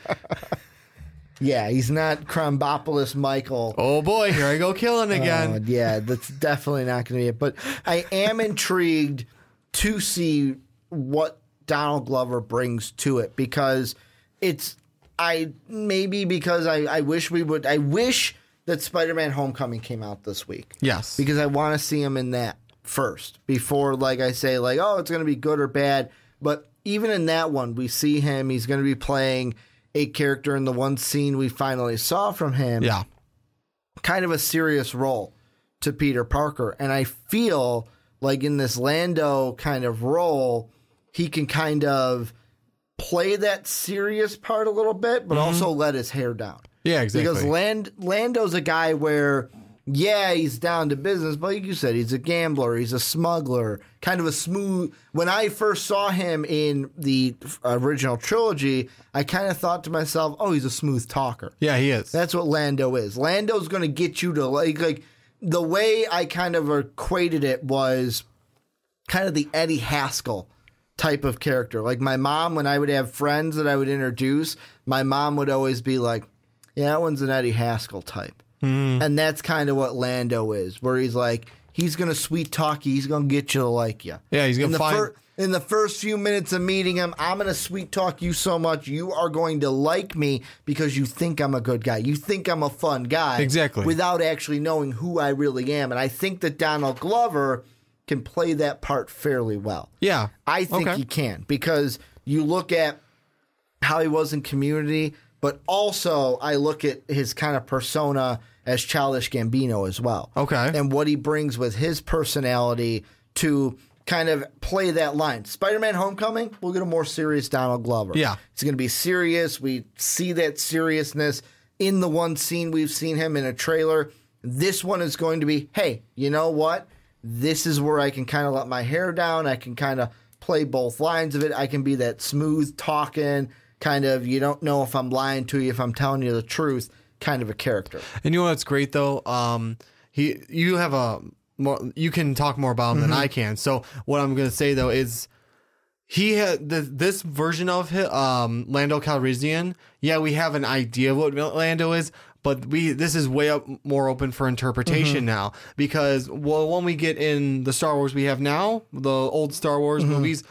[SPEAKER 2] Yeah, he's not Krombopulos Michael.
[SPEAKER 3] Oh boy, here I go killing
[SPEAKER 2] Uh,
[SPEAKER 3] again.
[SPEAKER 2] yeah, that's definitely not going to be it. But I am intrigued to see what Donald Glover brings to it because it's I maybe because I, I wish we would I wish that Spider-Man Homecoming came out this week.
[SPEAKER 3] Yes,
[SPEAKER 2] because I want to see him in that first before like I say like oh it's going to be good or bad. But even in that one we see him he's going to be playing a character in the one scene we finally saw from him.
[SPEAKER 3] Yeah,
[SPEAKER 2] kind of a serious role to Peter Parker. And I feel like in this Lando kind of role, he can kind of play that serious part a little bit, but mm-hmm. also let his hair down.
[SPEAKER 3] yeah, exactly.
[SPEAKER 2] Because Land Lando's a guy where, yeah, he's down to business, but like you said, he's a gambler, he's a smuggler, kind of a smooth. When I first saw him in the original trilogy, I kind of thought to myself, oh, he's a smooth talker.
[SPEAKER 3] yeah, he is.
[SPEAKER 2] That's what Lando is. Lando's going to get you to like like the way I kind of equated it was kind of the Eddie Haskell type of character. Like my mom, when I would have friends that I would introduce, my mom would always be like, "Yeah, that one's an Eddie Haskell type," hmm. and that's kind of what Lando is, where he's like, he's going to sweet talk you, he's going to get you to like you.
[SPEAKER 3] Yeah, he's gonna find-
[SPEAKER 2] in the first few minutes of meeting him, I'm going to sweet talk you so much you are going to like me because you think I'm a good guy. You think I'm a fun guy.
[SPEAKER 3] Exactly.
[SPEAKER 2] Without actually knowing who I really am. And I think that Donald Glover can play that part fairly well.
[SPEAKER 3] yeah,
[SPEAKER 2] I think
[SPEAKER 3] Okay.
[SPEAKER 2] he can because you look at how he was in community, but also I look at his kind of persona as Childish Gambino as well.
[SPEAKER 3] Okay.
[SPEAKER 2] And what he brings with his personality to kind of play that line. Spider Man Homecoming, we'll get a more serious Donald Glover.
[SPEAKER 3] Yeah.
[SPEAKER 2] It's going to be serious. We see that seriousness in the one scene we've seen him in a trailer. This one is going to be, hey, you know what? This is where I can kind of let my hair down. I can kind of play both lines of it. I can be that smooth talking, kind of, you don't know if I'm lying to you, if I'm telling you the truth kind of a character.
[SPEAKER 3] And you know what's great though? Um, he, you have a more, you can talk more about him than I can. So what I'm going to say though is he had the, this version of him, um, Lando Calrissian. Yeah, we have an idea of what Lando is, but we this is way up more open for interpretation now because well, when we get in the Star Wars we have now, the old Star Wars movies.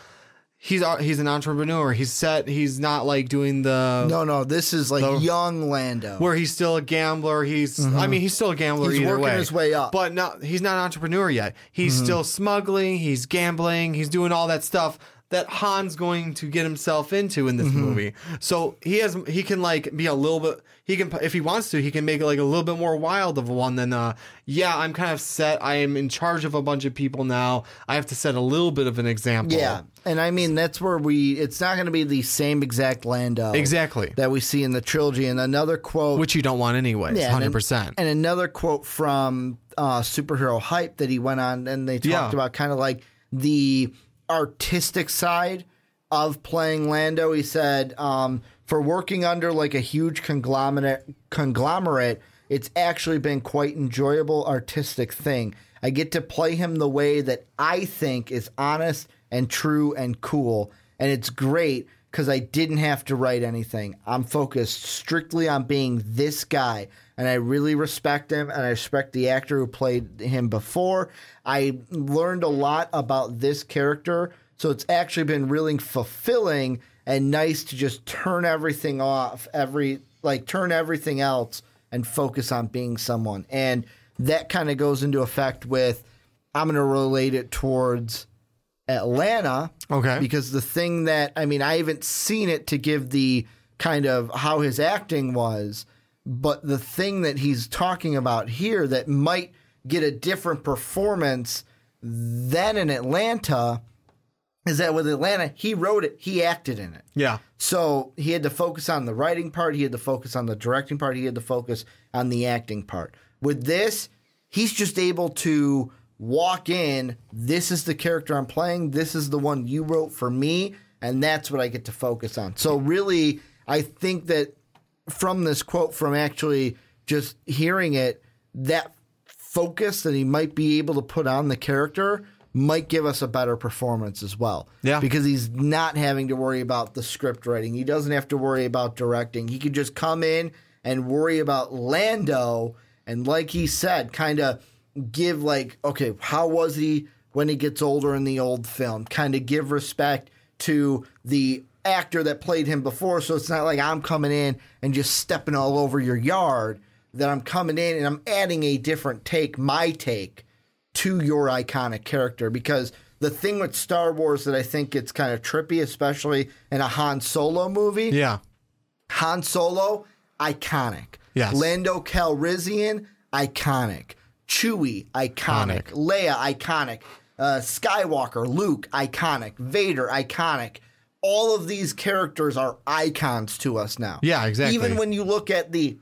[SPEAKER 3] He's he's an entrepreneur. He's set. He's not like doing the
[SPEAKER 2] No, no, this is like young Lando.
[SPEAKER 3] where he's still a gambler. He's, I mean, he's still a gambler
[SPEAKER 2] Mm-hmm. He's working
[SPEAKER 3] way.
[SPEAKER 2] his way up. Mm-hmm.
[SPEAKER 3] But not, he's not an entrepreneur yet. He's still smuggling. He's gambling. He's doing all that stuff that Han's going to get himself into in this
[SPEAKER 2] Mm-hmm.
[SPEAKER 3] movie. So he has, he can like be a little bit. He can, if he wants to, he can make it like a little bit more wild of one than, uh, yeah, I'm kind of set. I am in charge of a bunch of people now. I have to set a little bit of an example.
[SPEAKER 2] yeah, and I mean that's where we. It's not going to be the same exact Lando
[SPEAKER 3] Exactly.
[SPEAKER 2] that we see in the trilogy. And another quote,
[SPEAKER 3] Which you don't want anyways.
[SPEAKER 2] Yeah,
[SPEAKER 3] Hundred percent.
[SPEAKER 2] And another quote from uh, Superhero Hype that he went on, and they talked
[SPEAKER 3] Yeah.
[SPEAKER 2] about kind of like the artistic side of playing Lando. He said, um, for working under like a huge conglomerate, conglomerate, it's actually been quite enjoyable artistic thing. I get to play him the way that I think is honest and true and cool, and it's great because I didn't have to write anything. I'm focused strictly on being this guy, and I really respect him, and I respect the actor who played him before. I learned a lot about this character, so it's actually been really fulfilling and nice to just turn everything off, every like turn everything else and focus on being someone. And that kind of goes into effect with I'm going to relate it towards Atlanta.
[SPEAKER 3] Okay.
[SPEAKER 2] Because the thing that, I mean, I haven't seen it to give the kind of how his acting was, but the thing that he's talking about here that might get a different performance than in Atlanta is that with Atlanta, he wrote it, he acted in it.
[SPEAKER 3] Yeah.
[SPEAKER 2] So he had to focus on the writing part, he had to focus on the directing part, he had to focus on the acting part. With this, he's just able to walk in, this is the character I'm playing, this is the one you wrote for me, and that's what I get to focus on. So really, I think that from this quote, from actually just hearing it, that focus that he might be able to put on the character might give us a better performance as well.
[SPEAKER 3] Yeah.
[SPEAKER 2] Because he's not having to worry about the script writing. He doesn't have to worry about directing. He could just come in and worry about Lando and like he said, kind of give like, okay, how was he when he gets older in the old film? Kind of give respect to the actor that played him before so it's not like I'm coming in and just stepping all over your yard that I'm coming in and I'm adding a different take, my take to your iconic character because the thing with Star Wars that I think gets kind of trippy, especially in a Han Solo movie,
[SPEAKER 3] Yeah.
[SPEAKER 2] Han Solo, iconic.
[SPEAKER 3] Yes.
[SPEAKER 2] Lando Calrissian, iconic. Chewie, iconic.
[SPEAKER 3] Iconic.
[SPEAKER 2] Leia, iconic. Uh, Skywalker, Luke, iconic. Vader, iconic. All of these characters are icons to us now.
[SPEAKER 3] Yeah, exactly.
[SPEAKER 2] Even when you look at the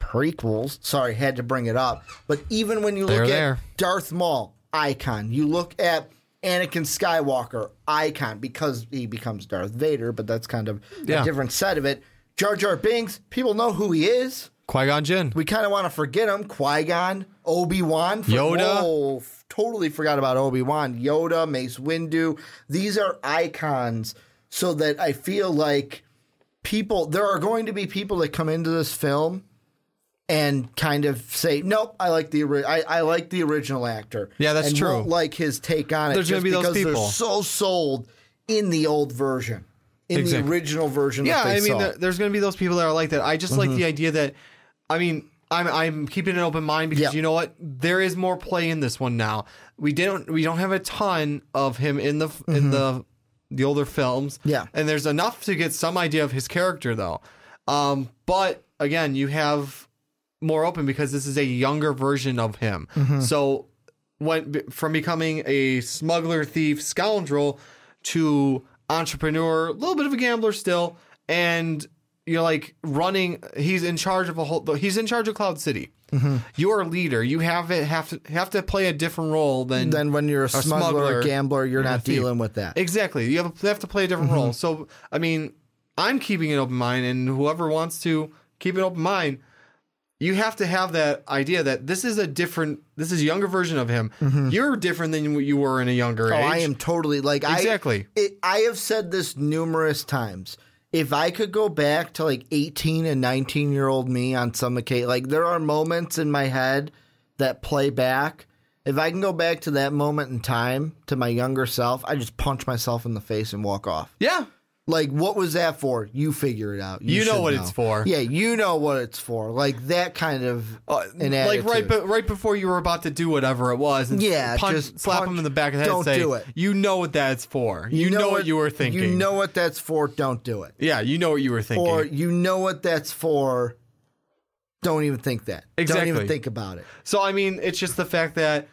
[SPEAKER 2] prequels, sorry, had to bring it up, but even when you
[SPEAKER 3] They're
[SPEAKER 2] look
[SPEAKER 3] there.
[SPEAKER 2] at Darth Maul, icon. You look at Anakin Skywalker, icon, because he becomes Darth Vader, but that's kind of
[SPEAKER 3] Yeah.
[SPEAKER 2] a different side of it. Jar Jar Binks, people know who he is.
[SPEAKER 3] Qui Gon Jinn.
[SPEAKER 2] We kind of want to forget him. Qui Gon, Obi Wan,
[SPEAKER 3] Yoda.
[SPEAKER 2] Oh, f- totally forgot about Obi Wan. Yoda, Mace Windu. These are icons. So that I feel like people, there are going to be people that come into this film and kind of say, "Nope, I like the ori- I, I like the original actor."
[SPEAKER 3] Yeah, that's
[SPEAKER 2] and
[SPEAKER 3] true.
[SPEAKER 2] Like his take on it.
[SPEAKER 3] There's gonna be those
[SPEAKER 2] because
[SPEAKER 3] people.
[SPEAKER 2] They're so sold in the old version, in
[SPEAKER 3] Exactly.
[SPEAKER 2] the original version.
[SPEAKER 3] Yeah, I mean, there, there's going to be those people that are like that. I just like
[SPEAKER 2] Mm-hmm.
[SPEAKER 3] the idea that, I mean, I'm I'm keeping an open mind because
[SPEAKER 2] Yeah.
[SPEAKER 3] you know what, there is more play in this one now. We didn't we don't have a ton of him in the in the the older films.
[SPEAKER 2] Mm-hmm. Yeah.
[SPEAKER 3] and there's enough to get some idea of his character though. Um, but again, you have more open because this is a younger version of him.
[SPEAKER 2] Mm-hmm.
[SPEAKER 3] So went from becoming a smuggler, thief, scoundrel to entrepreneur, a little bit of a gambler still, and you're like running. He's in charge of a whole. He's in charge of Cloud City.
[SPEAKER 2] Mm-hmm.
[SPEAKER 3] You're a leader. You have it have to have to play a different role than
[SPEAKER 2] then when you're a, smuggler,
[SPEAKER 3] smuggler
[SPEAKER 2] or gambler, you're
[SPEAKER 3] a
[SPEAKER 2] not dealing with that.
[SPEAKER 3] Exactly. You have, have to play a different
[SPEAKER 2] Mm-hmm.
[SPEAKER 3] role. So, I mean, I'm keeping an open mind, and whoever wants to keep an open mind, you have to have that idea that this is a different, this is a younger version of him. You're different than what you were in a younger
[SPEAKER 2] Oh,
[SPEAKER 3] age.
[SPEAKER 2] I am totally like
[SPEAKER 3] Exactly.
[SPEAKER 2] I, it, I have said this numerous times. If I could go back to like 18 and 19 year old me on some occasion, like there are moments in my head that play back. If I can go back to that moment in time to my younger self, I just punch myself in the face and walk off.
[SPEAKER 3] Yeah.
[SPEAKER 2] Like, what was that for? You figure it out.
[SPEAKER 3] You know
[SPEAKER 2] should
[SPEAKER 3] what it's for.
[SPEAKER 2] Yeah, you know what it's for. Like that kind of an
[SPEAKER 3] like right, be, right before you were about to do whatever it was, and
[SPEAKER 2] Yeah,
[SPEAKER 3] punch,
[SPEAKER 2] just
[SPEAKER 3] slap
[SPEAKER 2] punch-
[SPEAKER 3] him in the back of the head.
[SPEAKER 2] don't
[SPEAKER 3] and say,
[SPEAKER 2] do it.
[SPEAKER 3] You know what that's for. You, know, what, you were thinking.
[SPEAKER 2] You know what that's for. Don't do it.
[SPEAKER 3] yeah, you know what you were thinking.
[SPEAKER 2] Or you know what that's for. Don't even think that. Don't even think about it.
[SPEAKER 3] So I mean, it's just the fact that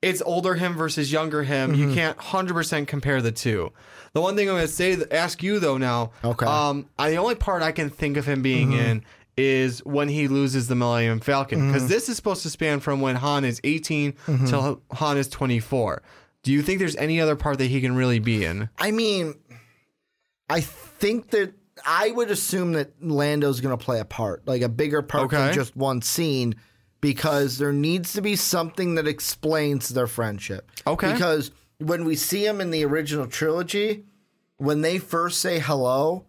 [SPEAKER 3] it's older him versus younger him.
[SPEAKER 2] Mm-hmm.
[SPEAKER 3] You can't hundred percent compare the two. The one thing I'm going to say, ask you though now.
[SPEAKER 2] Okay. Mm-hmm.
[SPEAKER 3] Um, I, the only part I can think of him being in is when he loses the Millennium Falcon, because
[SPEAKER 2] Mm-hmm.
[SPEAKER 3] this is supposed to span from when Han is 18 till Han is 24. Do you think there's any other part that he can really be in?
[SPEAKER 2] I mean, I think that I would assume that Lando's going to play a part, like a bigger part than just one scene, because there needs to be something that explains their friendship.
[SPEAKER 3] Okay.
[SPEAKER 2] Because when we see them in the original trilogy, when they first say hello,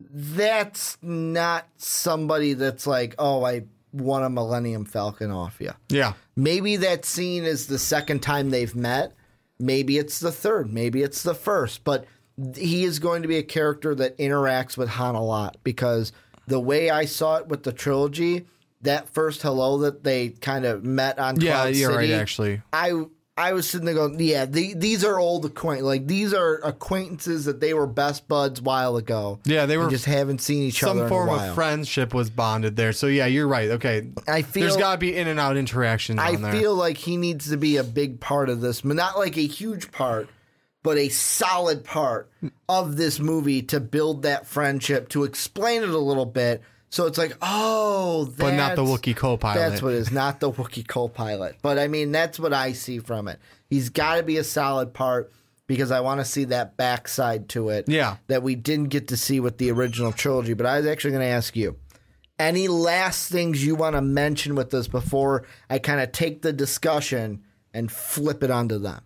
[SPEAKER 2] that's not somebody that's like, oh, I want a Millennium Falcon off you.
[SPEAKER 3] Yeah.
[SPEAKER 2] Maybe that scene is the second time they've met. Maybe it's the third. Maybe it's the first. But he is going to be a character that interacts with Han a lot because the way I saw it with the trilogy, that first hello that they kind of met on
[SPEAKER 3] Yeah,
[SPEAKER 2] Cloud
[SPEAKER 3] you're right, actually.
[SPEAKER 2] I I was sitting there going, yeah, the, these are old acquaint like these are acquaintances that they were best buds while ago.
[SPEAKER 3] Yeah, they were
[SPEAKER 2] just haven't seen each other
[SPEAKER 3] Some
[SPEAKER 2] in
[SPEAKER 3] form
[SPEAKER 2] a while.
[SPEAKER 3] of friendship was bonded there. So yeah, you're right. Okay.
[SPEAKER 2] I feel
[SPEAKER 3] there's got to be in and out interactions
[SPEAKER 2] I
[SPEAKER 3] there.
[SPEAKER 2] feel like he needs to be a big part of this, but not like a huge part, but a solid part of this movie to build that friendship, to explain it a little bit. So it's like, oh, that's,
[SPEAKER 3] But not the Wookiee co-pilot.
[SPEAKER 2] That's what it is, not the Wookiee co-pilot. But I mean, that's what I see from it. He's got to be a solid part because I want to see that backside to it.
[SPEAKER 3] Yeah.
[SPEAKER 2] that we didn't get to see with the original trilogy. But I was actually going to ask you. Any last things you want to mention with this before I kind of take the discussion and flip it onto them?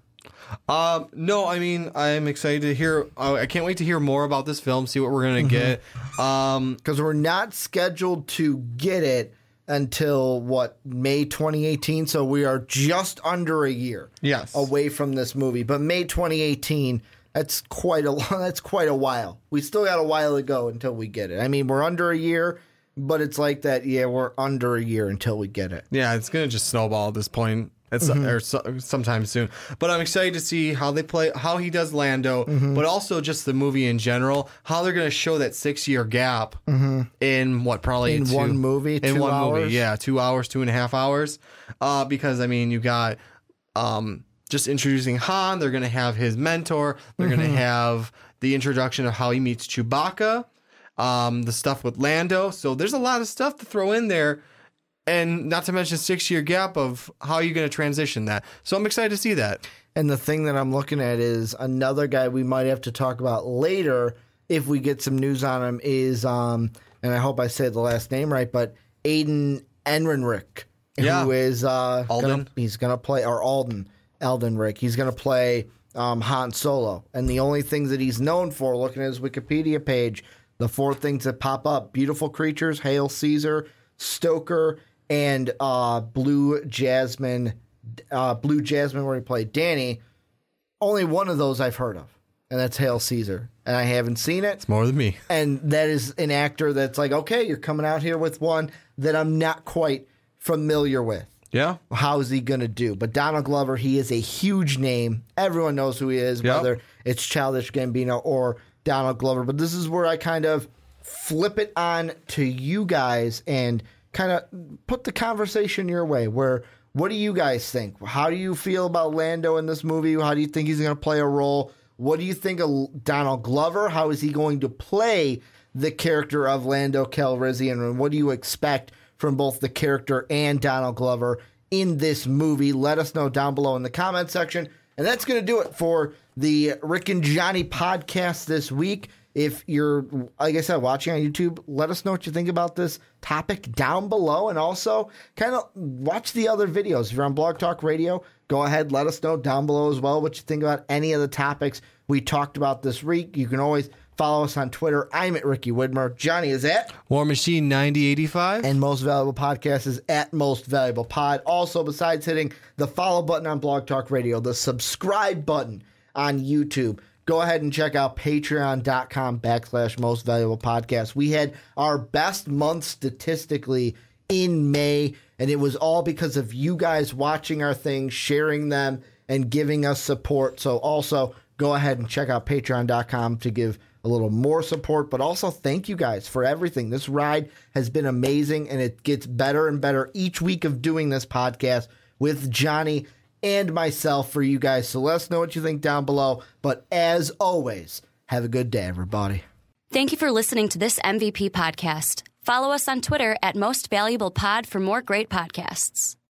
[SPEAKER 3] Um, no, I mean, I'm excited to hear. Uh, I can't wait to hear more about this film. See what we're
[SPEAKER 2] Mm-hmm.
[SPEAKER 3] gonna get. Um,
[SPEAKER 2] Because we're not scheduled to get it until what May 2018, so we are just under a year.
[SPEAKER 3] Yes.
[SPEAKER 2] away from this movie. But May 2018, that's quite a that's quite a while. We still got a while to go until we get it. I mean, we're under a year, but it's like that. Yeah, we're under a year until we get it.
[SPEAKER 3] yeah, it's gonna just snowball at this point. It's
[SPEAKER 2] Mm-hmm.
[SPEAKER 3] or so, sometime soon. But I'm excited to see how they play, how he does Lando, but also just the movie in general. How they're gonna show that six year gap in what probably
[SPEAKER 2] Mm-hmm. In
[SPEAKER 3] two-
[SPEAKER 2] one movie,
[SPEAKER 3] in one
[SPEAKER 2] hours?
[SPEAKER 3] movie, yeah, two hours, two and a half hours. Uh, because I mean, you got um, just introducing Han. They're going to have his mentor. They're going
[SPEAKER 2] Mm-hmm.
[SPEAKER 3] to have the introduction of how he meets Chewbacca. Um, the stuff with Lando. So there's a lot of stuff to throw in there, and not to mention six year gap of how you're going to transition that. So I'm excited to see that.
[SPEAKER 2] And the thing that I'm looking at is another guy we might have to talk about later if we get some news on him is um and I hope I say the last name right, but Aiden Enrenrick,
[SPEAKER 3] Yeah.
[SPEAKER 2] who is uh gonna-
[SPEAKER 3] Alden.
[SPEAKER 2] he's gonna play or Alden Elden Rick. He's gonna play um, Han Solo. And the only things that he's known for, looking at his Wikipedia page, the four things that pop up beautiful creatures, Hail Caesar, Stoker, and uh, Blue Jasmine uh, Blue Jasmine where he played Danny. Only one of those I've heard of, and that's Hail Caesar, and I haven't seen it.
[SPEAKER 3] It's more than me.
[SPEAKER 2] And that is an actor that's like, okay, you're coming out here with one that I'm not quite familiar with.
[SPEAKER 3] Yeah.
[SPEAKER 2] How is he going to do? But Donald Glover, he is a huge name. Everyone knows who he is,
[SPEAKER 3] Yep.
[SPEAKER 2] whether it's Childish Gambino or Donald Glover. But this is where I kind of flip it on to you guys and kind of put the conversation your way. Where what do you guys think? How do you feel about Lando in this movie? How do you think he's going to play a role? What do you think of Donald Glover? How is he going to play the character of Lando Calrissian? And what do you expect from both the character and Donald Glover in this movie? Let us know down below in the comment section. And that's going to do it for the Rick and Johnny podcast this week. If you're, like I said, watching on YouTube, let us know what you think about this topic down below. And also, kind of watch the other videos. If you're on Blog Talk Radio, go ahead, let us know down below as well what you think about any of the topics we talked about this week. You can always follow us on Twitter. I'm at Ricky Widmer. Johnny is at
[SPEAKER 3] War Machine 9085.
[SPEAKER 2] and Most Valuable Podcast is at Most Valuable Pod. Also, besides hitting the follow button on Blog Talk Radio, the subscribe button on YouTube, go ahead and check out patreon.com backslash Most Valuable Podcast. We had our best month statistically in May, and it was all because of you guys watching our things, sharing them, and giving us support. So, also go ahead and check out patreon.com to give a little more support, but also thank you guys for everything. This ride has been amazing and it gets better and better each week of doing this podcast with Johnny and myself for you guys. So let us know what you think down below. But as always, have a good day, everybody.
[SPEAKER 1] Thank you for listening to this MVP podcast. Follow us on Twitter at Most Valuable Pod for more great podcasts.